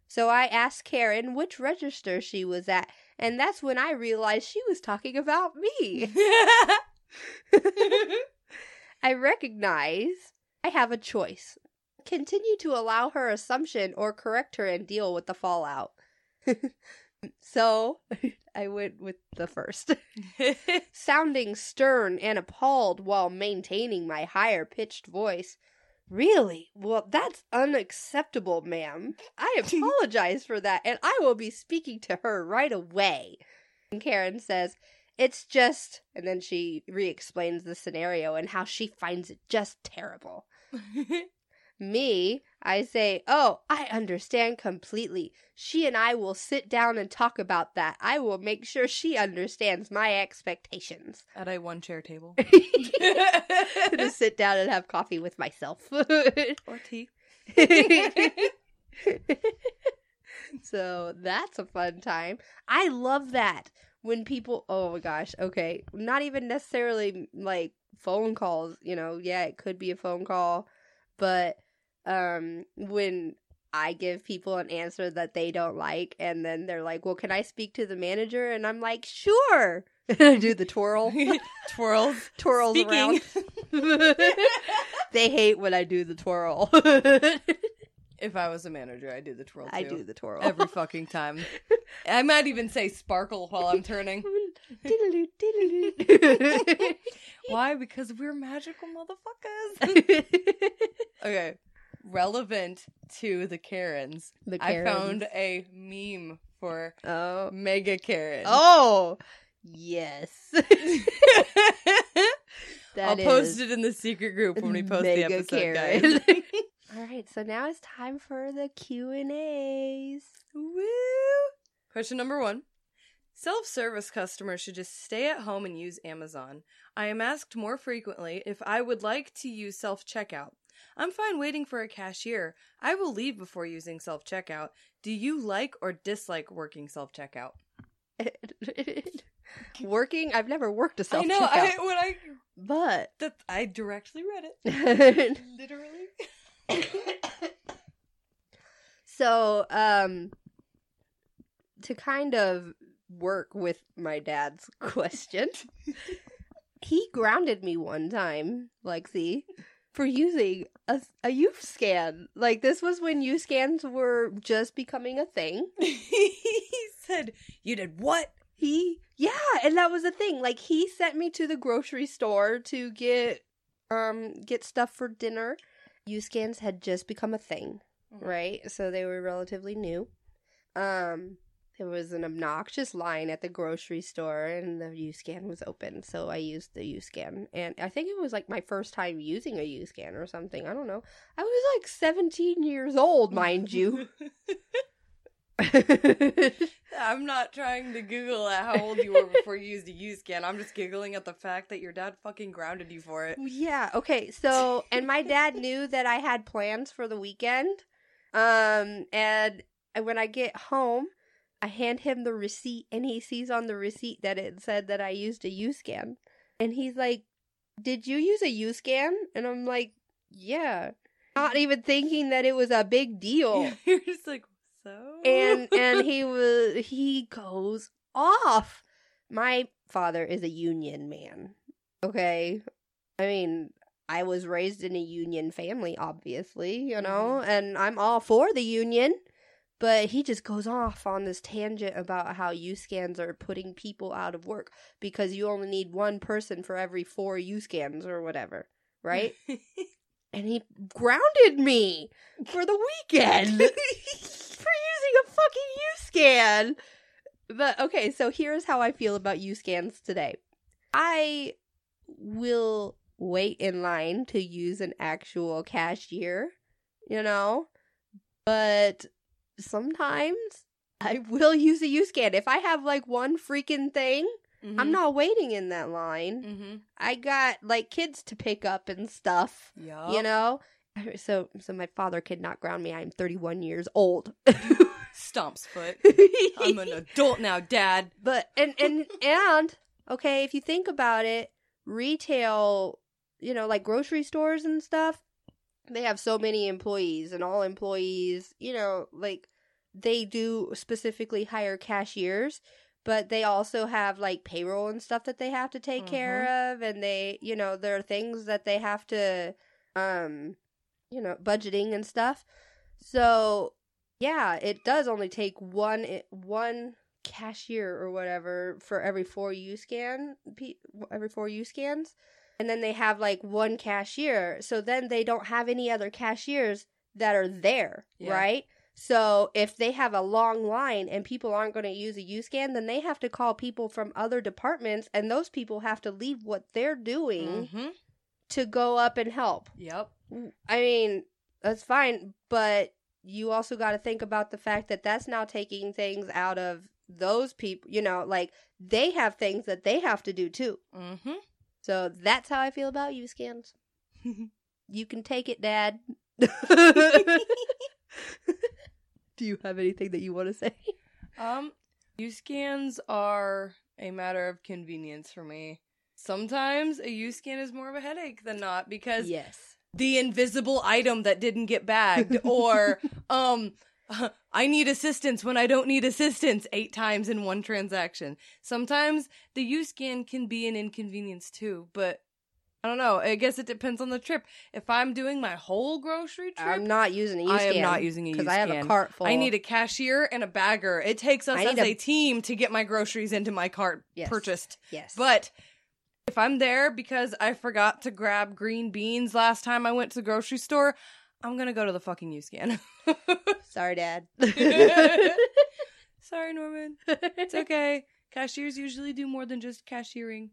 So I asked Karen which register she was at, and that's when I realized she was talking about me. I recognize I have a choice. Continue to allow her assumption or correct her and deal with the fallout. so I went with the first. Sounding stern and appalled while maintaining my higher pitched voice. Really? Well, that's unacceptable, ma'am. I apologize for that, and I will be speaking to her right away. And Karen says, It's just. And then she re explains the scenario and how she finds it just terrible. Me, I say, Oh, I understand completely. She and I will sit down and talk about that. I will make sure she understands my expectations. At a one chair table. to sit down and have coffee with myself. or tea. so that's a fun time. I love that when people, oh my gosh, okay, not even necessarily like phone calls, you know, yeah, it could be a phone call, but um when I give people an answer that they don't like and then they're like, "Well, can I speak to the manager?" and I'm like, "Sure." I do the twirl. Twirls. Twirls around. they hate when I do the twirl. If I was a manager, I'd do the twirl too. I do the twirl. Every fucking time. I might even say sparkle while I'm turning. Why? Because we're magical motherfuckers. okay. Relevant to the Karens. the I found a meme for Oh. Mega Karen. Oh. Yes. I'll post it in the secret group when we post the Mega episode, Karen. guys. All right, so now it's time for the Q and A's. Woo! Question number one. Self service customers should just stay at home and use Amazon. I am asked more frequently if I would like to use self checkout. I'm fine waiting for a cashier. I will leave before using self checkout. Do you like or dislike working self checkout? Working? I've never worked a self I know. checkout, I, when I but that I directly read it. Literally. so um, to kind of work with my dad's question, he grounded me one time, Lexi, for using a, a U scan. Like this was when U scans were just becoming a thing. he said, "You did what?" He, yeah, and that was the thing. Like he sent me to the grocery store to get um get stuff for dinner. U scans had just become a thing, Mhm. right? So they were relatively new. Um there was an obnoxious line at the grocery store and the U scan was open, so I used the U scan. And I think it was like my first time using a U scan or something. I don't know. I was like 17 years old, mind you. I'm not trying to Google at how old you were before you used a U scan. I'm just giggling at the fact that your dad fucking grounded you for it. Yeah, okay. So, and my dad knew that I had plans for the weekend. Um and when I get home, I hand him the receipt, and he sees on the receipt that it said that I used a U scan. And he's like, Did you use a U scan? And I'm like, Yeah. Not even thinking that it was a big deal. You're just like, so? and and he was he goes off. My father is a union man. Okay. I mean, I was raised in a union family, obviously, you know, mm-hmm. and I'm all for the union. But he just goes off on this tangent about how U scans are putting people out of work because you only need one person for every four U scans or whatever, right? and he grounded me for the weekend for using a fucking U scan. But okay, so here's how I feel about U scans today. I will wait in line to use an actual cashier, you know, but sometimes I will use a U scan. If I have like one freaking thing, Mm-hmm. I'm not waiting in that line. Mm-hmm. I got like kids to pick up and stuff, Yup. you know. So, so my father could not ground me. I'm 31 years old. Stomps foot. I'm an adult now, Dad. but and and and okay, if you think about it, retail, you know, like grocery stores and stuff, they have so many employees, and all employees, you know, like they do specifically hire cashiers. But they also have like payroll and stuff that they have to take care of, and they, you know, there are things that they have to, um, you know, budgeting and stuff. So yeah, it does only take one one cashier or whatever for every four U scan every four U scans, and then they have like one cashier. So then they don't have any other cashiers that are there, Yeah. right? So if they have a long line and people aren't going to use a U scan, then they have to call people from other departments, and those people have to leave what they're doing Mm-hmm. to go up and help. Yep. I mean, that's fine, but you also got to think about the fact that that's now taking things out of those people. You know, like they have things that they have to do too. Mm-hmm. So that's how I feel about U scans. You can take it, Dad. do you have anything that you want to say? Um, U scans are a matter of convenience for me. Sometimes a U scan is more of a headache than not because Yes. the invisible item that didn't get bagged or um I need assistance when I don't need assistance eight times in one transaction. Sometimes the U scan can be an inconvenience too, but I don't know. I guess it depends on the trip. If I'm doing my whole grocery trip, I'm not using a U I scan. I am not using a U scan because I have a cart full. I need a cashier and a bagger. It takes us as a- a team to get my groceries into my cart Yes. purchased. yes, But if I'm there because I forgot to grab green beans last time I went to the grocery store, I'm gonna go to the fucking U scan. sorry, Dad. Sorry, Norman. It's okay. Cashiers usually do more than just cashiering.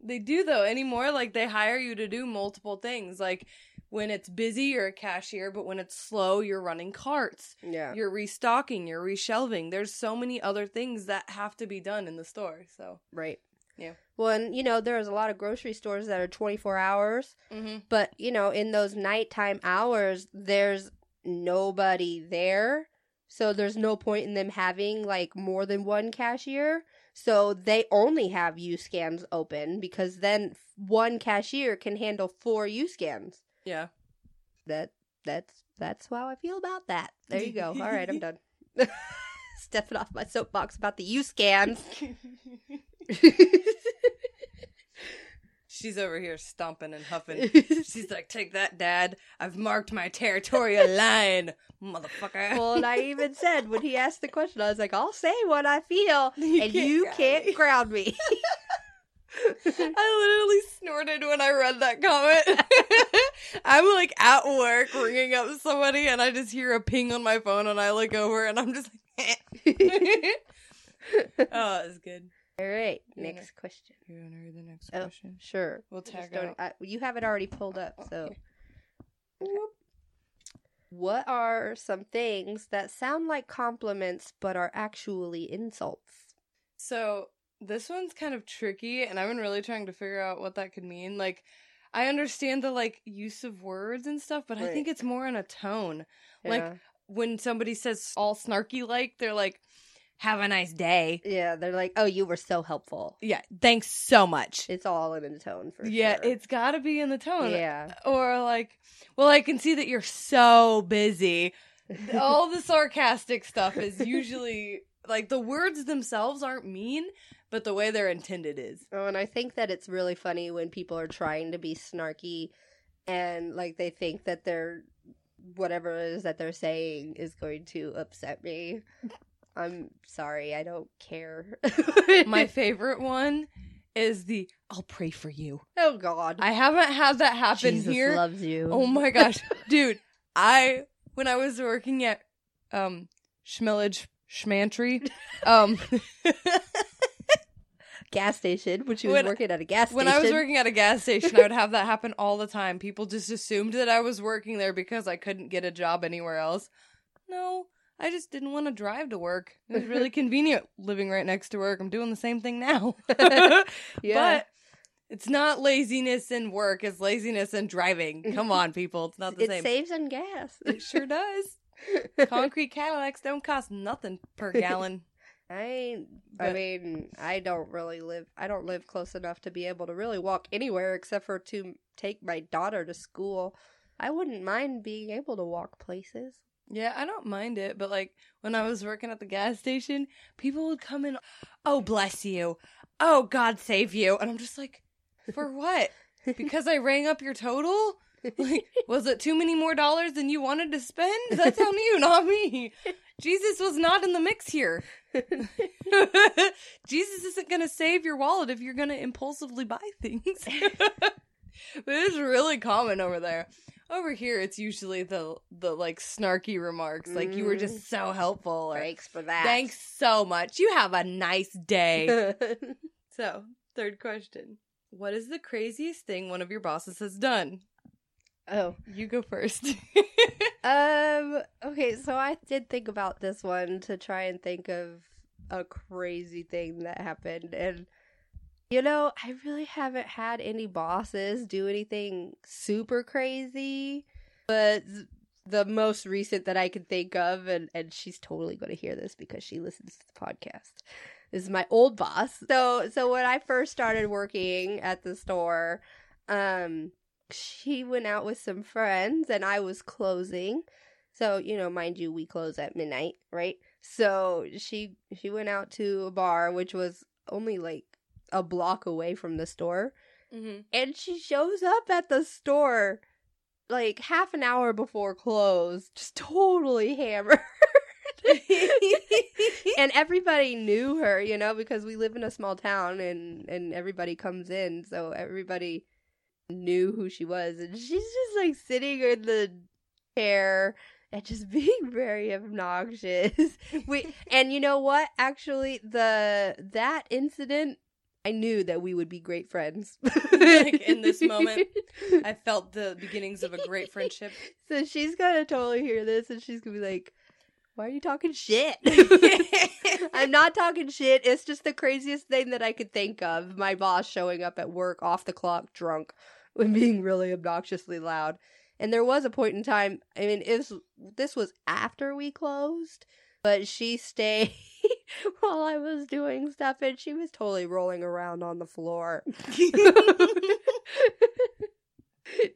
they do though anymore. Like they hire you to do multiple things. Like when it's busy, you're a cashier, but when it's slow, you're running carts. yeah. You're restocking, you're reshelving. There's so many other things that have to be done in the store. So, Right. Yeah. Well, and you know, there's a lot of grocery stores that are 24 hours, mm-hmm. but you know, in those nighttime hours, there's nobody there. So there's no point in them having like more than one cashier. So they only have U scans open because then one cashier can handle four U scans. yeah. That that's that's how I feel about that. There you go. All right, I'm done. Stepping off my soapbox about the U scans. She's over here stomping and huffing. She's like, "Take that, Dad! I've marked my territorial line, motherfucker." well, and I even said when he asked the question, I was like, "I'll say what I feel, You and can't you ground can't me." ground me." I literally snorted when I read that comment. I'm like at work ringing up somebody, and I just hear a ping on my phone, and I look over, and I'm just like, eh. "Oh, it's good." All right, Yeah. next question. You want to read the next Oh. question? Sure, We'll tag out. I- you have it already pulled up, oh, so. Okay. What are some things that sound like compliments but are actually insults? So this one's kind of tricky, and I've been really trying to figure out what that could mean. Like, I understand the like use of words and stuff, but I think it's more in a tone. Like, when somebody says all snarky like, they're like, have a nice day. Yeah, they're like, "Oh, you were so helpful." Yeah, thanks so much. It's all in the tone for yeah, sure. it's got to be in the tone. yeah. Or like, well, I can see that you're so busy. all the sarcastic stuff is usually like the words themselves aren't mean, but the way they're intended is. Oh, and I think that it's really funny when people are trying to be snarky and like they think that they're whatever it is that they're saying is going to upset me. I'm sorry, I don't care. My favorite one is the I'll pray for you. oh god. I haven't had that happen Jesus here. loves you. Oh my gosh, dude! I when I was working at um Schmillage Schmantry, um gas station when she was When- working at a gas when station. When I was working at a gas station, I would have that happen all the time. People just assumed that I was working there because I couldn't get a job anywhere else. No, I just didn't want to drive to work. It was really convenient living right next to work. I'm doing the same thing now. Yeah. But it's not laziness in work, it's laziness in driving. Come on, people. It's not the it same. It saves on gas. it sure does. Concrete Cadillacs don't cost nothing per gallon. I I mean, I don't really live I don't live close enough to be able to really walk anywhere except for to take my daughter to school. I wouldn't mind being able to walk places. Yeah, I don't mind it, but like when I was working at the gas station, people would come in, "Oh, bless you. Oh, God save you." And I'm just like, "For what? because I rang up your total? Like, was it too many more dollars than you wanted to spend? That's on you, not me. Jesus was not in the mix here. Jesus isn't going to save your wallet if you're going to impulsively buy things. but it's really common over there. Over here, it's usually the the like snarky remarks, like you were just so helpful, or Thanks for that. thanks so much. You have a nice day. so, third question: What is the craziest thing one of your bosses has done? oh. You go first. Um okay, so I did think about this one to try and think of a crazy thing that happened and you know, I really haven't had any bosses do anything super crazy, but the most recent that I can think of and and she's totally going to hear this because she listens to the podcast is my old boss. So so when I first started working at the store, um she went out with some friends and I was closing. So, you know, mind you, we close at midnight, right? So she she went out to a bar which was only like a block away from the store. mm-hmm. And she shows up at the store like half an hour before close, just totally hammered. and everybody knew her, you know, because we live in a small town and and everybody comes in, so everybody knew who she was and she's just like sitting in the chair and just being very obnoxious. we and you know what? Actually, the that incident I knew that we would be great friends. Like, in this moment, I felt the beginnings of a great friendship. So she's gonna totally hear this and she's gonna be like, Why are you talking shit? I'm not talking shit. It's just the craziest thing that I could think of. My boss showing up at work off the clock drunk and being really obnoxiously loud. And there was a point in time, I mean, it was, this was after we closed, but she stayed while I was doing stuff and she was totally rolling around on the floor.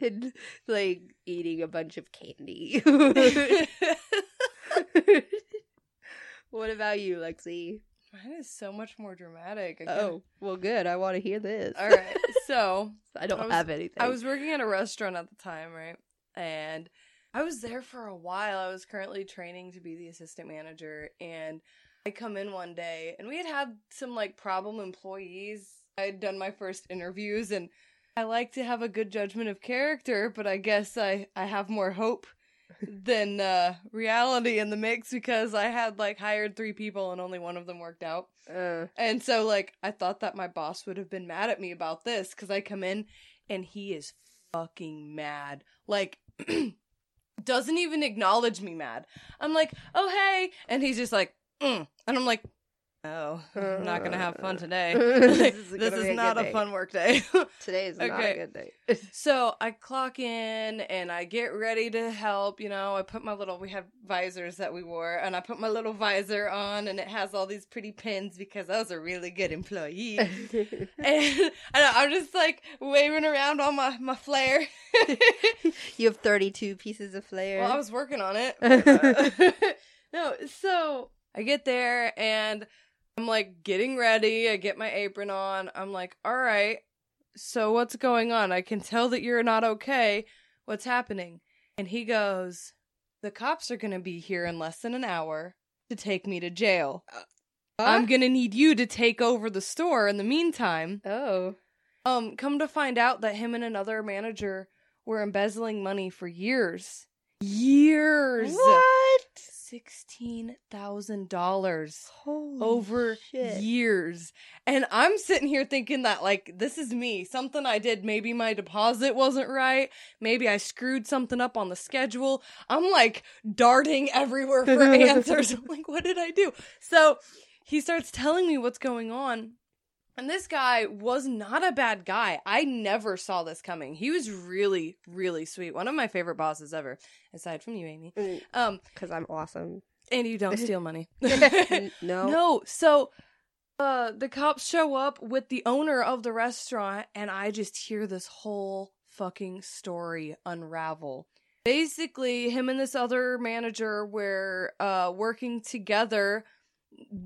and like eating a bunch of candy. what about you, Lexi? Mine is so much more dramatic. Oh, can't- Oh, well, good. I want to hear this. all right. So I don't I was- have anything. I was working at a restaurant at the time, right? And I was there for a while. I was currently training to be the assistant manager, and I come in one day, and we had had some like problem employees. I had done my first interviews, and I like to have a good judgment of character, but I guess I I have more hope than uh, reality in the mix because I had like hired three people and only one of them worked out. Uh, And so, like, I thought that my boss would have been mad at me about this because I come in and he is fucking mad. Like, doesn't even acknowledge me mad. I'm like, oh, hey. And he's just like, mm. And I'm like, Oh, I'm not gonna have fun today. This is this is a not a day. fun work day. Today is not a good day. so I clock in and I get ready to help. You know, I put my little, we had visors that we wore, and I put my little visor on, and it has all these pretty pins because I was a really good employee. and I I'm just like waving around all my, my flair. you have 32 pieces of flair. Well, I was working on it. uh, no, so I get there and I'm like getting ready. I get my apron on. I'm like, all right, so what's going on? I can tell that you're not okay. What's happening? And he goes, the cops are going to be here in less than an hour to take me to jail. I'm going to need you to take over the store in the meantime. oh. Um, come to find out that him and another manager were embezzling money for years. Years. What? Sixteen thousand dollars over shit. years. And I'm sitting here thinking that like this is me. Something I did, maybe my deposit wasn't right. Maybe I screwed something up on the schedule. I'm like darting everywhere for answers. I'm like, what did I do? So he starts telling me what's going on. And this guy was not a bad guy. I never saw this coming. He was really, really sweet. One of my favorite bosses ever, aside from you, Amy. Mm, Um, Cause I'm awesome. and you don't steal money. No. no. So, uh, the cops show up with the owner of the restaurant, and I just hear this whole fucking story unravel. Basically, him and this other manager were uh working together,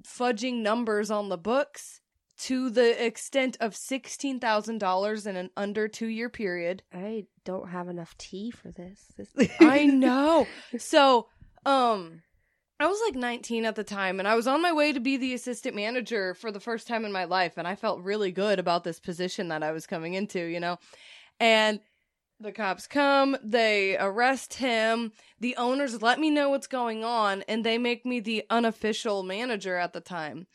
fudging numbers on the books to the extent of sixteen thousand dollars in an under two year period. I don't have enough tea for this. This- I know. So, um, I was like 19 at the time, and I was on my way to be the assistant manager for the first time in my life, and I felt really good about this position that I was coming into, you know? And the cops come, they arrest him, the owners let me know what's going on, and they make me the unofficial manager at the time,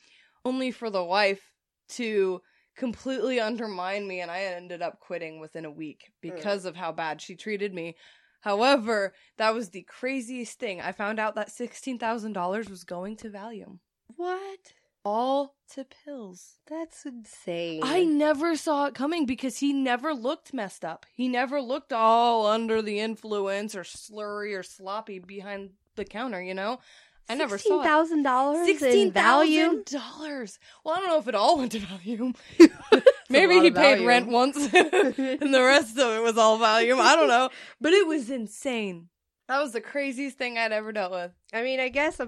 only for the wife to completely undermine me, and I ended up quitting within a week mm. because of how bad she treated me. However, that was the craziest thing. I found out that $16,000 was going to Valium. what? All to pills. That's insane. I never saw it coming because he never looked messed up. He never looked all under the influence or slurry or sloppy behind the counter, you know? I never saw it. thousand dollars in Sixteen value. thousand dollars. Well, I don't know if it all went to Valium. Maybe he paid Valium. rent once, and the rest of it was all Valium. I don't know, but it was insane. That was the craziest thing I'd ever dealt with. I mean, I guess i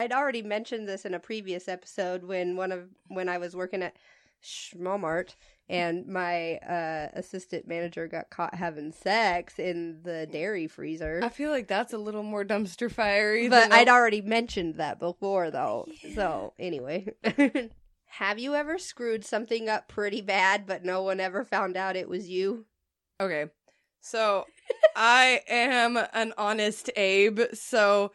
I'd already mentioned this in a previous episode when one of when I was working at Schmalmart and my uh, assistant manager got caught having sex in the dairy freezer. I feel like that's a little more dumpster fiery. But than I'd already mentioned that before, though. Yeah. So anyway, have you ever screwed something up pretty bad, but no one ever found out it was you? okay. So I am an honest Abe. So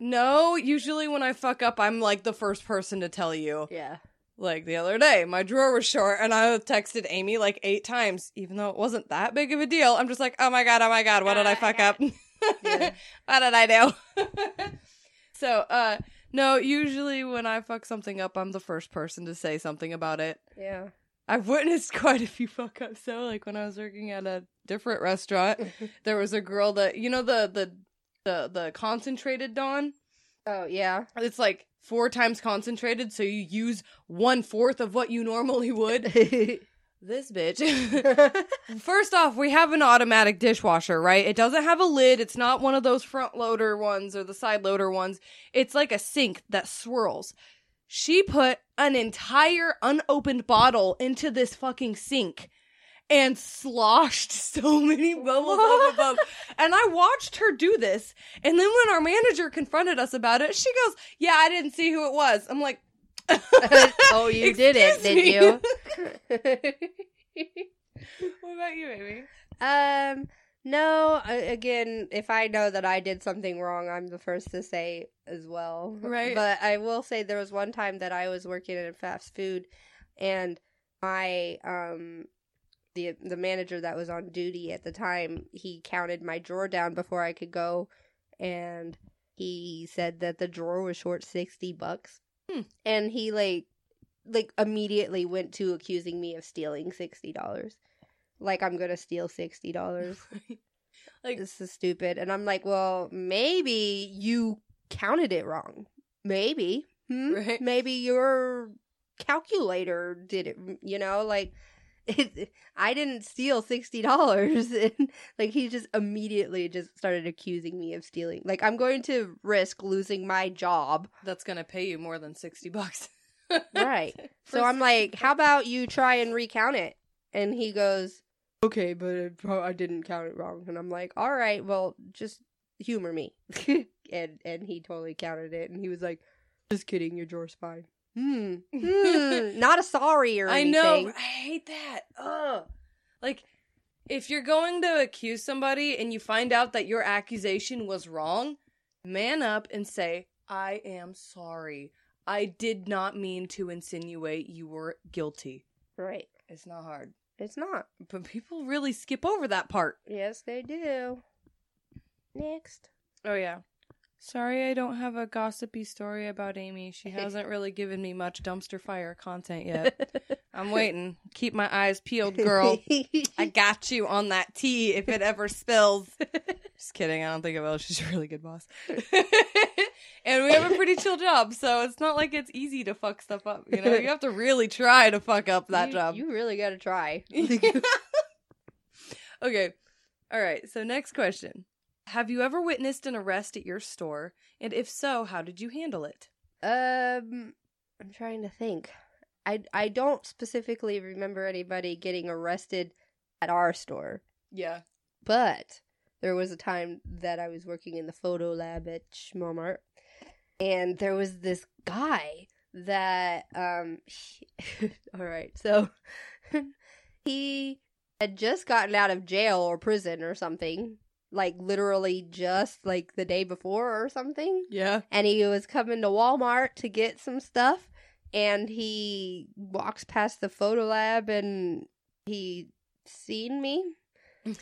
no, usually when I fuck up, I'm like the first person to tell you. Yeah. Like the other day, my drawer was short and I texted Amy like eight times, even though it wasn't that big of a deal. I'm just like, oh my god, oh my god, what did I fuck up? Yeah. what did I do? so, uh, no, usually when I fuck something up, I'm the first person to say something about it. Yeah. I've witnessed quite a few fuck ups though. Like when I was working at a different restaurant, there was a girl that you know the the the the concentrated Dawn. Oh yeah. It's like four times concentrated, so you use one fourth of what you normally would. this bitch. First off, we have an automatic dishwasher, right? It doesn't have a lid. It's not one of those front loader ones or the side loader ones. It's like a sink that swirls. She put an entire unopened bottle into this fucking sink and sloshed so many bubbles up above. And I watched her do this. And then when our manager confronted us about it, she goes, Yeah, I didn't see who it was. I'm like, oh, you did it, did me. you? What about you, Amy? um, no. Again, if I know that I did something wrong, I'm the first to say as well. Right. But I will say there was one time that I was working in fast food, and my um. The, the manager that was on duty at the time, he counted my drawer down before I could go, and he said that the drawer was short sixty bucks. Hmm. And he like like immediately went to accusing me of stealing sixty dollars. Like I'm gonna steal sixty dollars. like this is stupid. And I'm like, well, maybe you counted it wrong. Maybe. Hmm? Right. Maybe your calculator did it, you know, like it, I didn't steal sixty dollars, and like he just immediately just started accusing me of stealing. Like I'm going to risk losing my job, that's gonna pay you more than sixty bucks. right? So I'm like, how about you try and recount it? And he goes, okay, but it, I didn't count it wrong. And I'm like, all right, well, just humor me. and and he totally counted it, and he was like, just kidding, your drawer's fine. Hmm. hmm. Not a sorry or anything. I anything. know. I hate that. Ugh. Like, if you're going to accuse somebody and you find out that your accusation was wrong, man up and say, I am sorry. I did not mean to insinuate you were guilty. Right. It's not hard. It's not. But people really skip over that part. Yes, they do. Next. Oh, yeah. Sorry, I don't have a gossipy story about Amy. She hasn't really given me much dumpster fire content yet. I'm waiting. Keep my eyes peeled, girl. I got you on that tea if it ever spills. Just kidding. I don't think it will. She's a really good boss. and we have a pretty chill job, so it's not like it's easy to fuck stuff up. You know, you have to really try to fuck up that you, job. You really got to try. okay. All right. So, next question Have you ever witnessed an arrest at your store? And if so, how did you handle it? Um, I'm trying to think. I I don't specifically remember anybody getting arrested at our store, Yeah. but there was a time that I was working in the photo lab at Schmomart, and there was this guy that um. he- all right, so he had just gotten out of jail or prison or something, like literally just like the day before or something Yeah. and he was coming to Walmart to get some stuff and he walks past the photo lab and he seen me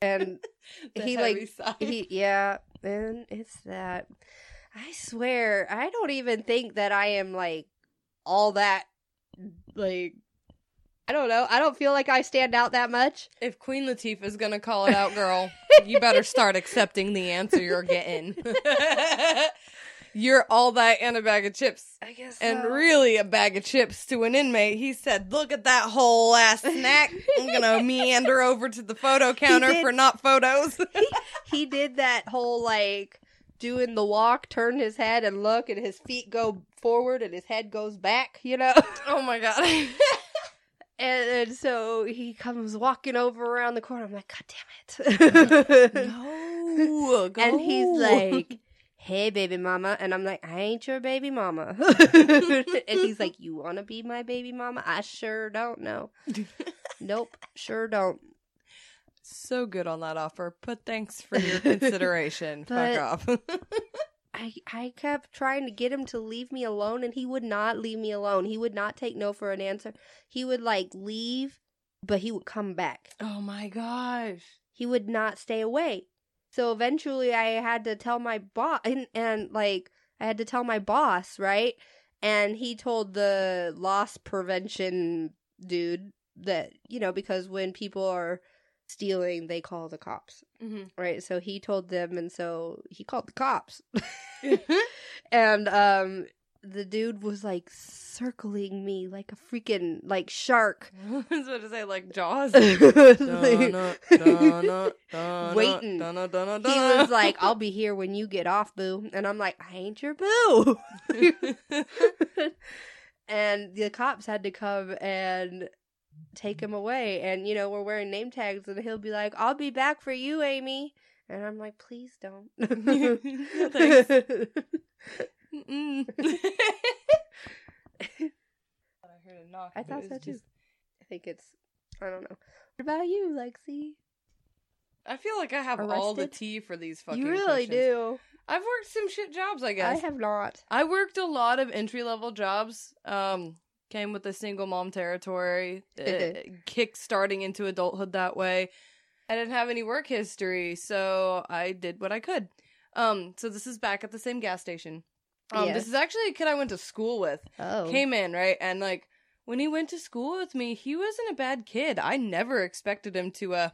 and He, like, sigh. he yeah and it's that I swear I don't even think that I am like all that like I don't know I don't feel like I stand out that much If Queen Latifah's gonna call it out, girl, you better start accepting the answer you're getting. you're all that and a bag of chips. I guess And really a bag of chips to an inmate. He said, Look at that whole ass snack. I'm gonna meander over to the photo counter did. for not photos. he did that whole like doing the walk, turn his head and look, and his feet go forward and his head goes back, you know? oh my god. And, and so he comes walking over around the corner. I'm like, God damn it. no. Go. And he's like, Hey, baby mama. And I'm like, I ain't your baby mama. and he's like, You want to be my baby mama? I sure don't know. Nope, sure don't. so good on that offer, but thanks for your consideration. Fuck off. I I kept trying to get him to leave me alone and he would not leave me alone. He would not take no for an answer. He would like leave, but he would come back. oh my gosh. He would not stay away. So eventually I had to tell my boss and, and like I had to tell my boss, right? And he told the loss prevention dude that, you know, because when people are stealing, they call the cops. Mm-hmm. Right? So he told them and so he called the cops. and um the dude was like circling me like a freaking like shark I was about to say like Jaws. Waiting. he was like i'll be here when you get off boo and i'm like i ain't your boo and the cops had to come and take him away and you know we're wearing name tags and he'll be like i'll be back for you amy and i'm like please don't. Mm-mm. I heard a knock. I thought so too. just- I think it's I don't know. What about you, Lexi? I feel like I have all the tea for these fucking. you really questions. do. I've worked some shit jobs, I guess. I have not. I worked a lot of entry level jobs. Um, came with the single mom territory, uh, kick starting into adulthood that way. I didn't have any work history, so I did what I could. Um, so this is back at the same gas station. Um, Yeah. This is actually a kid I went to school with. Oh. Came in, right? And like when he went to school with me, he wasn't a bad kid. I never expected him to uh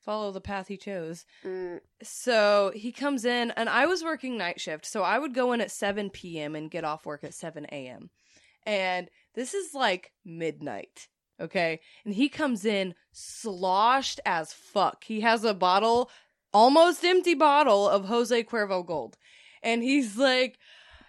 follow the path he chose. Mm, So he comes in, and I was working night shift. So I would go in at 7 p.m. and get off work at 7 a.m. And this is like midnight. Okay. And he comes in sloshed as fuck. He has a bottle, almost empty bottle of Jose Cuervo Gold. And he's like,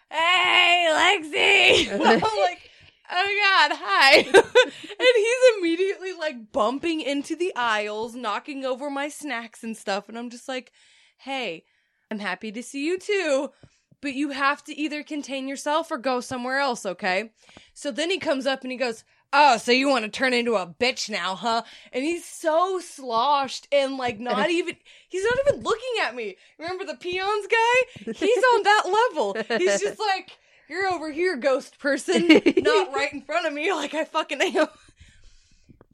Hey, Lexi. I'm like, Oh God, hi. and he's immediately like bumping into the aisles, knocking over my snacks and stuff. And I'm just like, hey, I'm happy to see you too. But you have to either contain yourself or go somewhere else, okay? So then he comes up and he goes, Oh, so you want to turn into a bitch now, huh? And he's so sloshed and like not even, he's not even looking at me. Remember the peons guy? He's on that level. He's just like, You're over here, ghost person, not right in front of me like I fucking am.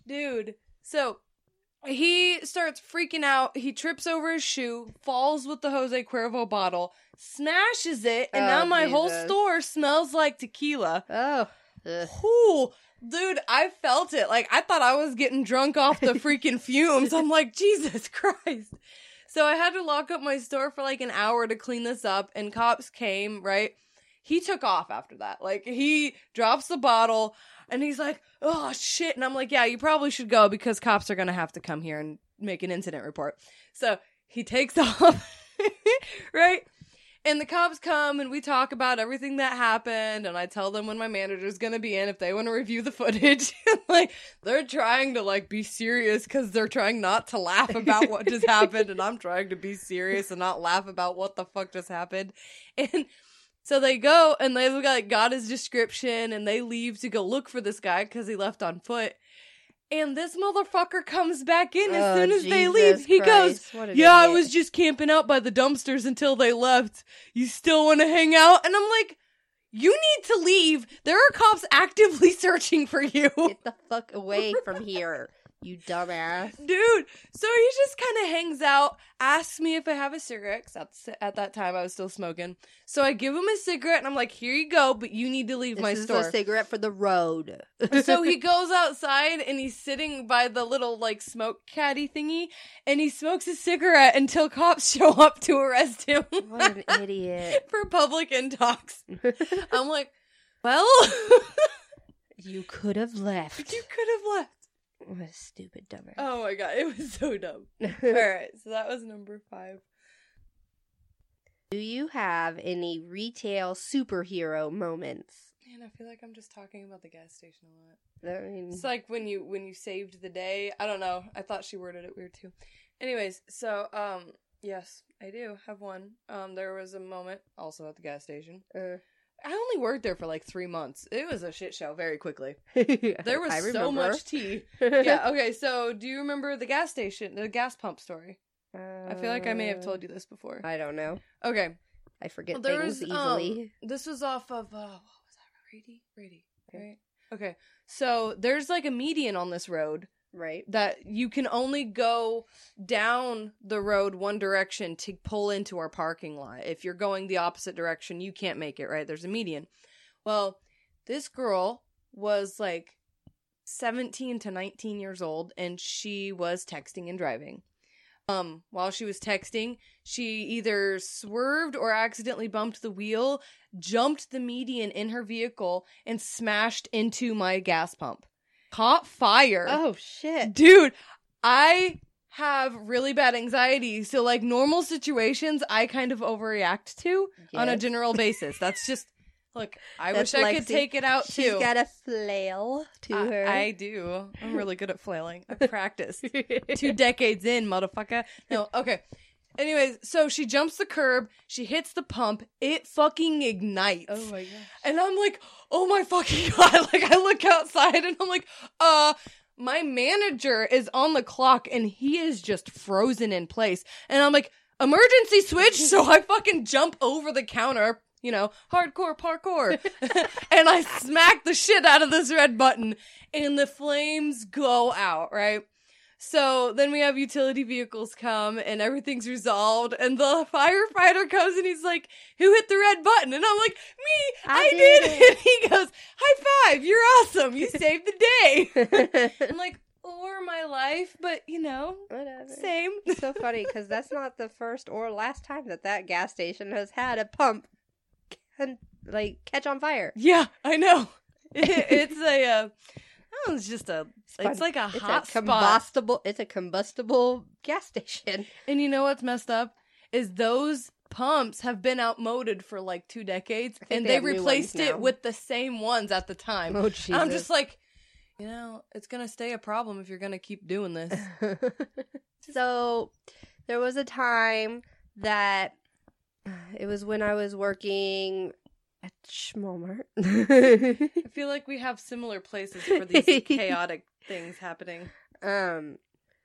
Dude, so he starts freaking out. He trips over his shoe, falls with the Jose Cuervo bottle, smashes it, and Oh, now my whole store smells like tequila. Oh. Ooh, dude, I felt it. Like I thought I was getting drunk off the freaking fumes. I'm like, Jesus Christ. So I had to lock up my store for like an hour to clean this up, and cops came, right? He took off after that. Like he drops the bottle and he's like, "Oh shit." And I'm like, "Yeah, you probably should go because cops are going to have to come here and make an incident report." So, he takes off. right? And the cops come and we talk about everything that happened and I tell them when my manager's going to be in if they want to review the footage. like they're trying to like be serious cuz they're trying not to laugh about what just happened and I'm trying to be serious and not laugh about what the fuck just happened. And so they go and they like got his description and they leave to go look for this guy cuz he left on foot. And this motherfucker comes back in as Oh, soon as they Jesus leave. He goes, Christ, yeah, I was just camping out by the dumpsters until they left. You still want to hang out? And I'm like, you need to leave. There are cops actively searching for you. Get the fuck away from here, you dumbass. Dude, so he just kind of hangs out, asks me if I have a cigarette, 'cause that's, at that time I was still smoking. So I give him a cigarette and I'm like, here you go, but you need to leave This my store. a cigarette for the road. so he goes outside and he's sitting by the little like smoke caddy thingy and he smokes a cigarette until cops show up to arrest him what an idiot. for public intox. I'm like, well, you could have left. you could have left. What a stupid dumber. Oh my god, it was so dumb. All right, so that was number five. Do you have any retail superhero moments? Man, I feel like I'm just talking about the gas station a lot. I mean, It's like when you when you saved the day. I don't know. I thought she worded it weird too. Anyways, so um yes, I do have one. Um there was a moment also at the gas station. uh, I only worked there for like 3 months. It was a shit show very quickly. There was so much tea. yeah, okay. So, do you remember the gas station, the gas pump story? I feel like I may have told you this before. I don't know. Okay. I forget Well, there things was, easily. um, this was off of uh what was that? Rady? Rady, Okay. right? Okay. So, there's like a median on this road right. that you can only go down the road one direction to pull into our parking lot. If you're going the opposite direction, you can't make it, right? There's a median. Well, this girl was like 17 to 19 years old and she was texting and driving. Um, while she was texting, she either swerved or accidentally bumped the wheel, jumped the median in her vehicle, and smashed into my gas pump. Caught fire. Oh shit. Dude, I have really bad anxiety. So, like, normal situations, I kind of overreact to on a general basis. That's just, look, I That's wish I could take it out She's too. She's got a flail to I, her. I do. I'm really good at flailing. I practiced. Two decades in, motherfucker. No, okay. Anyways, so she jumps the curb, she hits the pump, it fucking ignites. oh my gosh. And I'm like, oh my fucking god. Like I look outside and I'm like, uh, my manager is on the clock and he is just frozen in place. And I'm like, emergency switch. So I fucking jump over the counter, you know, hardcore parkour. and I smack the shit out of this red button and the flames go out, right? So then we have utility vehicles come and everything's resolved and the firefighter comes and he's like, who hit the red button? And I'm like, me, I, I did. did it." And he goes, high five, you're awesome. You saved the day. I'm like, or my life, but you know, Whatever. same. So funny because that's not the first or last time that that gas station has had a pump can, like catch on fire. Yeah, I know. It- it's a, uh, oh, it's just a, it's like a It's hot a spot. combustible. It's a combustible gas station. And you know what's messed up is those pumps have been outmoded for like two decades, and they they, replaced it with the same ones at the time. Oh Jesus! I'm just like, you know, it's gonna stay a problem if you're gonna keep doing this. so there was a time that it was when I was working at Schmalmart. I feel like we have similar places for these chaotic things happening. um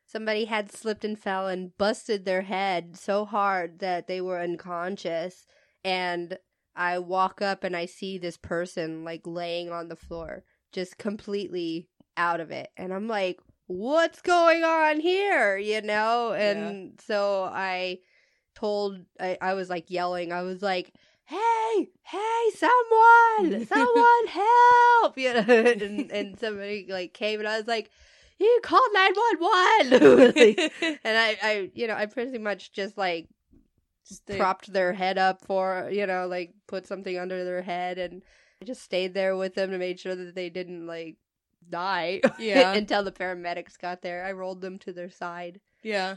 somebody had slipped and fell and busted their head so hard that they were unconscious. And I walk up and I see this person like laying on the floor just completely out of it. And I'm like what's going on here? You know? And so I told I, I was like yelling. I was like hey hey someone someone help you know and, and somebody like came and I was like you called 911 and I, I you know i pretty much just like Just they- propped their head up for you know like put something under their head and I just stayed there with them to make sure that they didn't like die Yeah. until the paramedics got there i rolled them to their side yeah.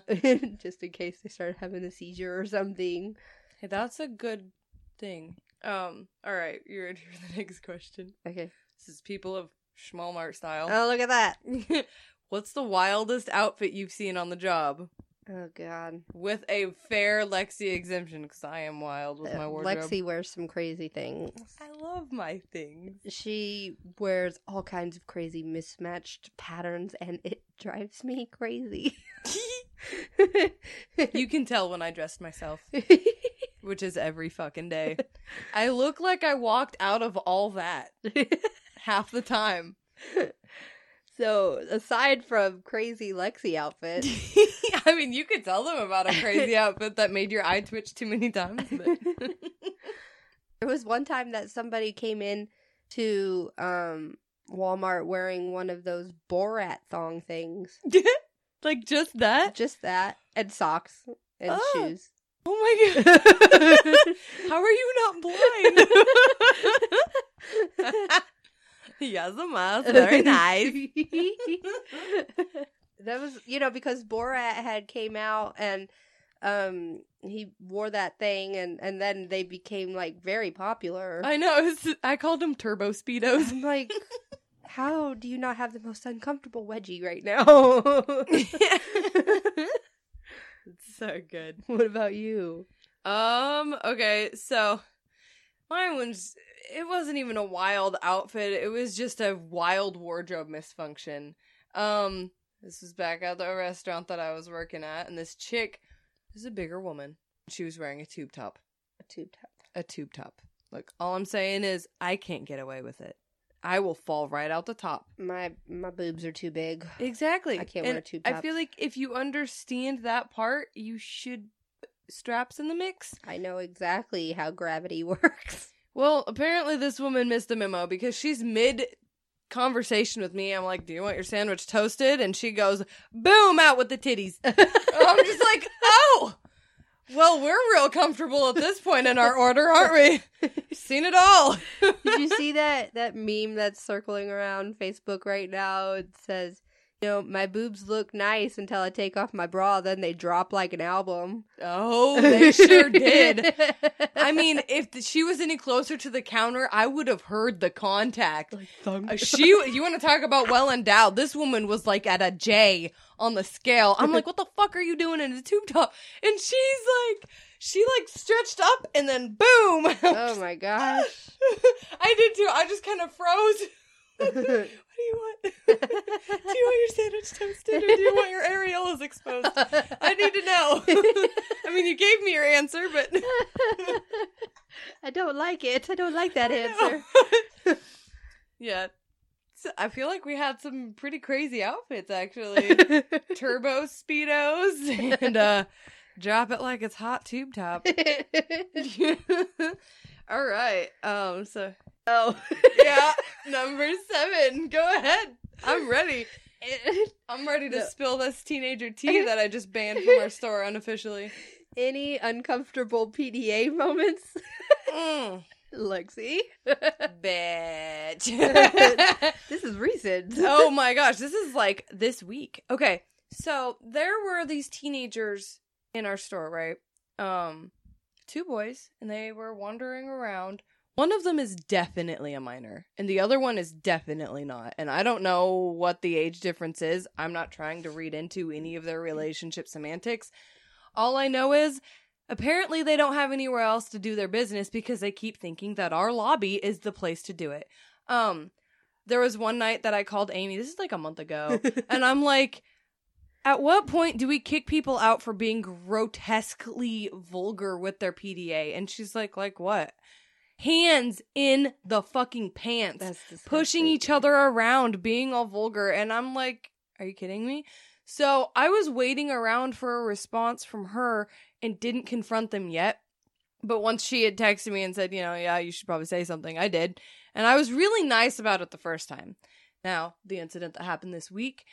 just in case they started having a seizure or something Hey, that's a good thing. Um, all right, you're ready for the next question? okay This is people of Schmalmart style. oh look at that What's the wildest outfit you've seen on the job? oh god With a fair Lexi exemption, because I am wild with my Uh, wardrobe. lexi wears some crazy things I love my things. she wears all kinds of crazy mismatched patterns and it drives me crazy you can tell when I dressed myself, which is every fucking day. I look like I walked out of all that half the time. so aside from crazy lexi outfit I mean, you could tell them about a crazy outfit that made your eye twitch too many times. But... there was one time that somebody came in to um walmart wearing one of those borat thong things like just that? just that and socks and Oh. shoes Oh my god! How are you not blind? yes, a mouse. Very nice. that was you know because Borat had came out and um he wore that thing and and then they became like very popular. I know. It's, I called them turbo speedos. I'm like how do you not have the most uncomfortable wedgie right now? It's so good. what about you? Um. Okay. So mine was. It wasn't even a wild outfit. It was just a wild wardrobe misfunction. Um. This was back at the restaurant that I was working at, and this chick is a bigger woman. She was wearing a tube top. A tube top. A tube top. Look, all I'm saying is I can't get away with it. I will fall right out the top. My my boobs are too big. Exactly. I can't And wear tube top. I feel like if you understand that part, you should straps in the mix. I know exactly how gravity works. Well, apparently this woman missed the memo because she's mid conversation with me. I'm like, "Do you want your sandwich toasted?" And she goes, "Boom!" Out with the titties. I'm just like, "Oh, well, we're real comfortable at this point in our order, aren't we? Seen it all." Did you see that that meme that's circling around Facebook right now? It says, "You know, my boobs look nice until I take off my bra, then they drop like an album." Oh, they sure did. I mean, if th- she was any closer to the counter, I would have heard the contact. Uh, she, you want to talk about well endowed? This woman was like at a J on the scale. I'm like, what the fuck are you doing in a tube top? And she's like, she like stretched up and then boom. oh my gosh! I did too. I just kind of froze. What do you want? do you want your sandwich toasted or do you want your areolas exposed? I need to know. I mean, you gave me your answer, but I don't like it. I don't like that answer. yeah. I feel like we had some pretty crazy outfits actually. Turbo speedos and uh drop it like it's hot tube top. All right. Um so oh. yeah, number 7. Go ahead. I'm ready. I'm ready to No. spill this teenager tea that I just banned from our store unofficially. Any uncomfortable PDA moments, Mm, Lexi? bitch. this is recent. oh my gosh, this is like this week. Okay, so there were these teenagers in our store, right? Um, two boys, and they were wandering around. One of them is definitely a minor, and the other one is definitely not. And I don't know what the age difference is. I'm not trying to read into any of their relationship semantics. All I know is apparently they don't have anywhere else to do their business because they keep thinking that our lobby is the place to do it. Um, there was one night that I called Amy. This is like a month ago, and I'm like, at what point do we kick people out for being grotesquely vulgar with their PDA? And she's like, like what? Hands in the fucking pants, That's pushing each other around, being all vulgar. And I'm like, are you kidding me? So I was waiting around for a response from her and didn't confront them yet. But once she had texted me and said, you know, yeah, you should probably say something, I did. And I was really nice about it the first time. Now, the incident that happened this week,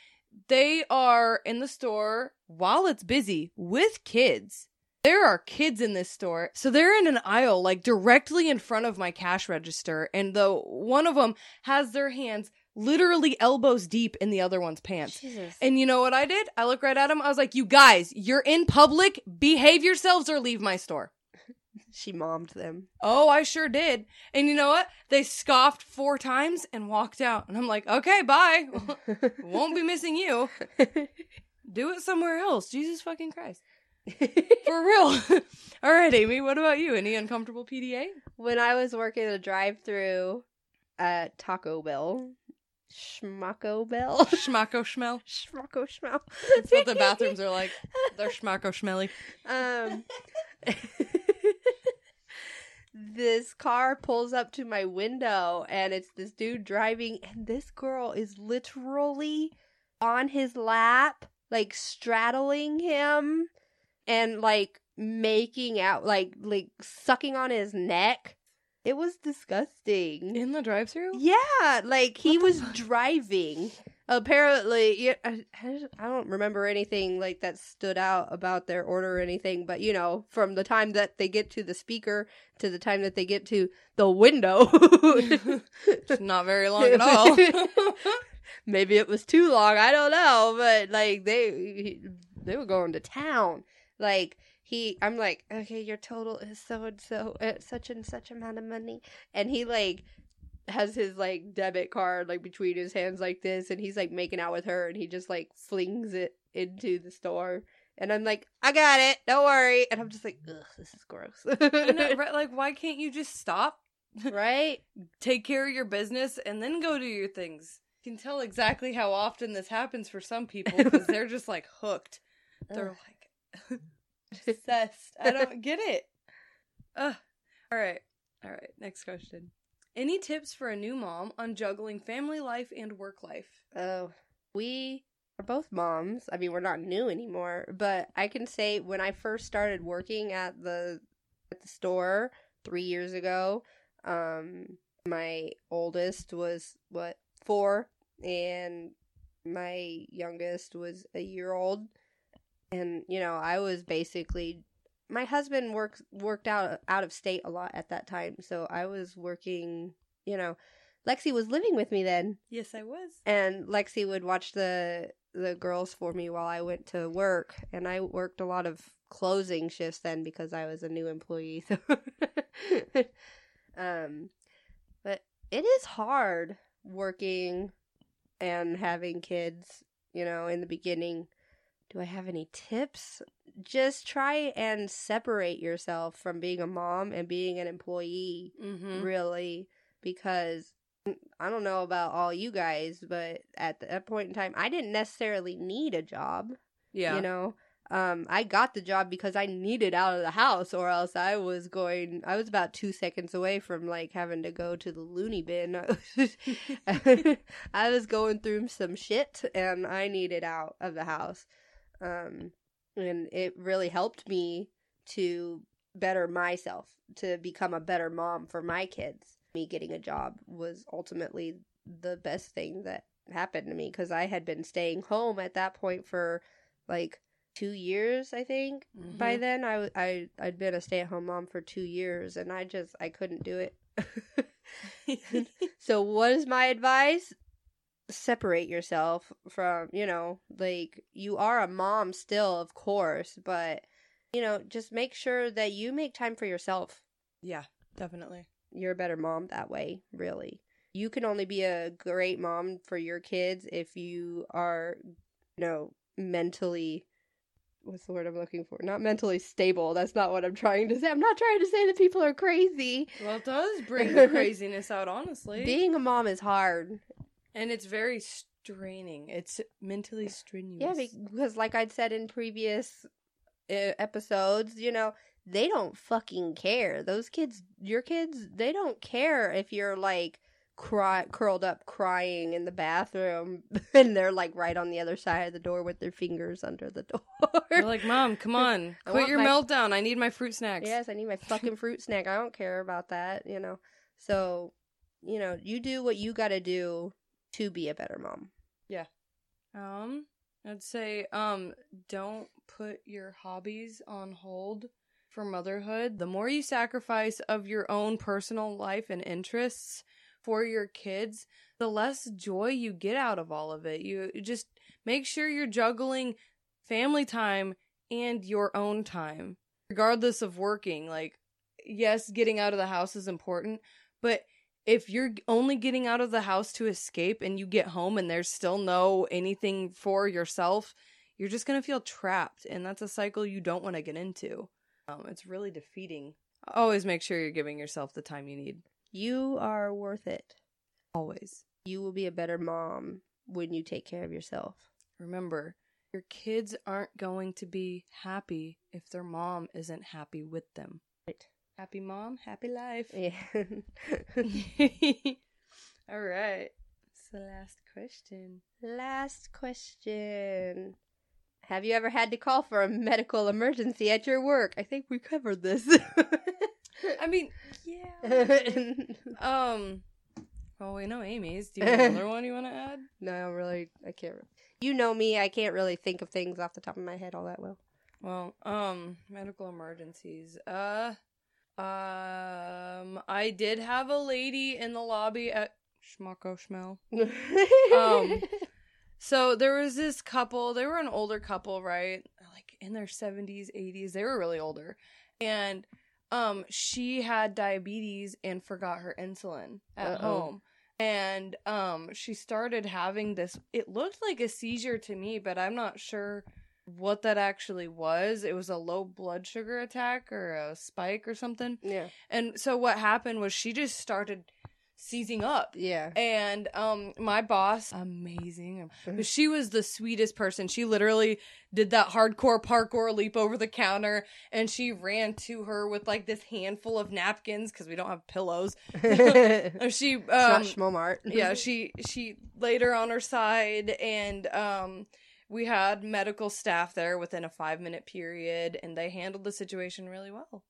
they are in the store while it's busy with kids. There are kids in this store. So they're in an aisle, like directly in front of my cash register. And the one of them has their hands literally elbows deep in the other one's pants. Jesus. And you know what I did? I looked right at him. I was like, you guys, you're in public. Behave yourselves or leave my store. she mommed them. Oh, I sure did. And you know what? They scoffed four times and walked out. And I'm like, okay, bye. Won't be missing you. Do it somewhere else. Jesus fucking Christ. For real. All right, Amy, what about you? Any uncomfortable PDA? when I was working the drive-through at Taco Bell, Schmacko Bell, Schmacko schmell. Schmacko Schmell. That's what the bathrooms are like. They're schmacko schmelly. Um, this car pulls up to my window, and it's this dude driving, and this girl is literally on his lap, like straddling him, and like making out, like like sucking on his neck. It was disgusting. In the drive through? Yeah, like he was driving. Apparently, yeah, I, I I don't remember anything like that stood out about their order or anything. But you know, from the time that they get to the speaker to the time that they get to the window, It's Not very long at all. maybe it was too long. I don't know, but like they they were going to town. Like he, I'm like, okay, your total is so and so, uh, such and such amount of money, and he like has his like debit card like between his hands like this, and he's like making out with her, and he just like flings it into the store. And I'm like, I got it, don't worry. And I'm just like, ugh, this is gross. I know, right? Like, why can't you just stop, right? take care of your business, and then go do your things? You can tell exactly how often this happens for some people because they're just like hooked. They're like obsessed. I don't get it. Ugh. All right. All right. Next question. Any tips for a new mom on juggling family life and work life? Oh, we are both moms. I mean, we're not new anymore, but I can say when I first started working at the at the store 3 years ago, um my oldest was what, 4 and my youngest was a year old. And you know, I was basically my husband worked worked out out of state a lot at that time, so I was working, you know, Lexi was living with me then Yes, I was. and Lexi would watch the the girls for me while I went to work, and I worked a lot of closing shifts then because I was a new employee. So, um, but it is hard working and having kids. You know, in the beginning, do I have any tips? Just try and separate yourself from being a mom and being an employee Mm-hmm. really because I don't know about all you guys, but at that point in time, I didn't necessarily need a job. Yeah. You know, Um, I got the job because I needed out of the house, or else I was going. I was about two seconds away from like having to go to the loony bin. I was going through some shit, and I needed out of the house. Um, and it really helped me to better myself, to become a better mom for my kids. Me getting a job was ultimately the best thing that happened to me because I had been staying home at that point for like two years i think mm-hmm. by then I, I i'd been a stay-at-home mom for two years and i just i couldn't do it so what is my advice separate yourself from you know like you are a mom still of course but you know just make sure that you make time for yourself yeah definitely you're a better mom that way really you can only be a great mom for your kids if you are you know mentally what's the word I'm looking for? Not mentally stable. That's not what I'm trying to say. I'm not trying to say that people are crazy. Well, it does bring the craziness out, honestly. Being a mom is hard. And it's very straining. It's mentally strenuous. Yeah, because like I'd said in previous uh, episodes, you know, they don't fucking care. Those kids, your kids, they don't care if you're like cry curled up crying in the bathroom and they're like right on the other side of the door with their fingers under the door. They're like, "Mom, come on. Quit your my... meltdown. I need my fruit snacks." Yes, I need my fucking fruit snack. I don't care about that, you know. So, you know, you do what you got to do to be a better mom. Yeah. Um, I'd say um don't put your hobbies on hold for motherhood. The more you sacrifice of your own personal life and interests, for your kids, the less joy you get out of all of it. You just make sure you're juggling family time and your own time, regardless of working. Like, yes, getting out of the house is important, but if you're only getting out of the house to escape and you get home and there's still no anything for yourself, you're just going to feel trapped. And that's a cycle you don't want to get into. Um, it's really defeating. Always make sure you're giving yourself the time you need. You are worth it. Always. You will be a better mom when you take care of yourself. Remember, your kids aren't going to be happy if their mom isn't happy with them. Happy mom, happy life. Yeah. All right. It's the last question. Last question. Have you ever had to call for a medical emergency at your work? I think we covered this. I mean, yeah. um. Well, we know Amy's. Do you have another one you want to add? No, I don't really. I can't. You know me. I can't really think of things off the top of my head all that well. Well, um, medical emergencies. Uh, um, I did have a lady in the lobby at Schmucko Schmel. um, so there was this couple. They were an older couple, right? Like in their seventies, eighties. They were really older, and um she had diabetes and forgot her insulin at Uh-oh. home and um she started having this it looked like a seizure to me but i'm not sure what that actually was it was a low blood sugar attack or a spike or something yeah and so what happened was she just started seizing up. Yeah. And um my boss, amazing. But she was the sweetest person. She literally did that hardcore parkour leap over the counter and she ran to her with like this handful of napkins cuz we don't have pillows. she um Schmomart. yeah, she she laid her on her side and um we had medical staff there within a 5 minute period and they handled the situation really well.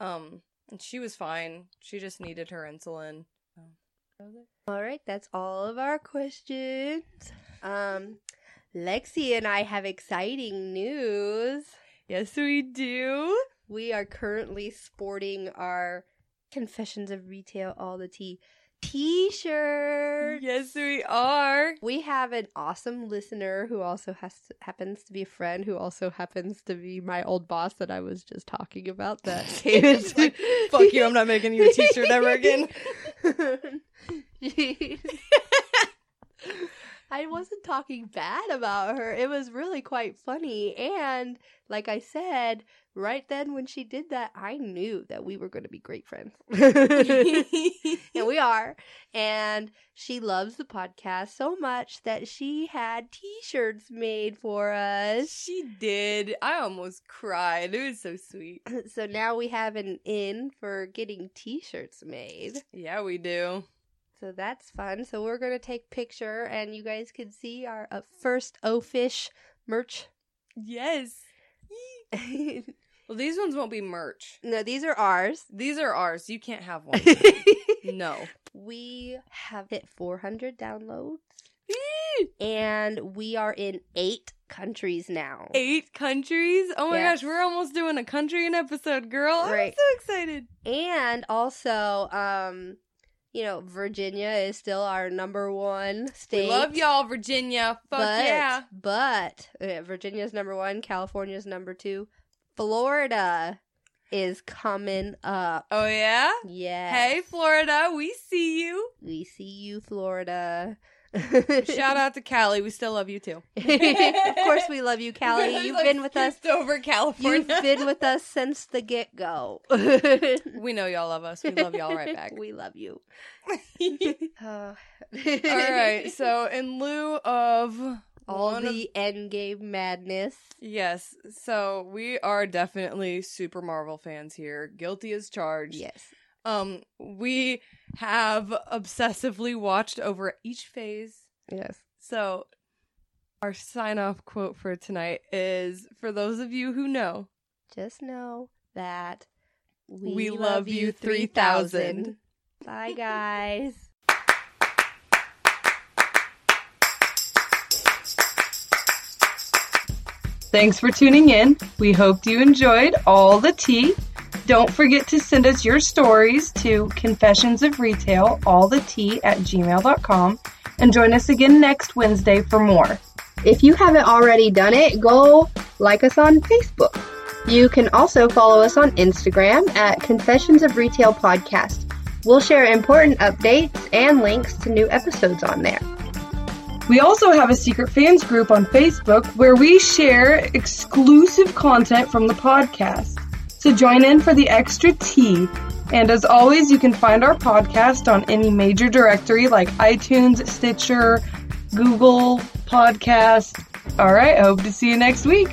Um and she was fine. She just needed her insulin. All right, that's all of our questions. Um, Lexi and I have exciting news. Yes, we do. We are currently sporting our Confessions of Retail All the Tea t-shirt. Yes, we are. We have an awesome listener who also has to, happens to be a friend who also happens to be my old boss that I was just talking about that came into like, fuck you, I'm not making you a t-shirt ever again. I wasn't talking bad about her. It was really quite funny. And like I said, right then when she did that, I knew that we were going to be great friends. and we are. And she loves the podcast so much that she had t shirts made for us. She did. I almost cried. It was so sweet. So now we have an in for getting t shirts made. Yeah, we do. So that's fun. So we're gonna take picture, and you guys can see our uh, first O Fish merch. Yes. well, these ones won't be merch. no, these are ours. These are ours. You can't have one. no. we have hit 400 downloads, and we are in eight countries now. Eight countries? Oh my Yes. gosh, we're almost doing a country an episode, girl. I'm so excited. And also, um, you know, Virginia is still our number one state. We love y'all, Virginia. Fuck but, yeah. But uh, Virginia's number one, California's number two, Florida is coming up. Oh yeah? Yeah. Hey, Florida, we see you. we see you, Florida. Shout out to Callie. We still love you too. of course, we love you, Callie. You've Like, been with us. over California. You've been with us since the get go. we know y'all love us. We love y'all right back. we love you. Uh, All right. So, in lieu of all one of- the endgame madness. yes, so we are definitely super Marvel fans here. Guilty as charged. Yes. Um, we have obsessively watched over each phase. Yes. So, our sign off quote for tonight is for those of you who know, Just know that we, We love, love you you 3000. Bye, guys. Thanks for tuning in. We hope you enjoyed all the tea. Don't forget to send us your stories to confessions of retail, all the tea at gmail.com, and join us again next Wednesday for more. If you haven't already done it, go like us on Facebook. You can also follow us on Instagram at Confessions of Retail Podcast. We'll share important updates and links to new episodes on there. We also have a secret fans group on Facebook where we share exclusive content from the podcast. So join in for the extra tea. And as always, you can find our podcast on any major directory like iTunes, Stitcher, Google Podcast. All right, hope to see you next week.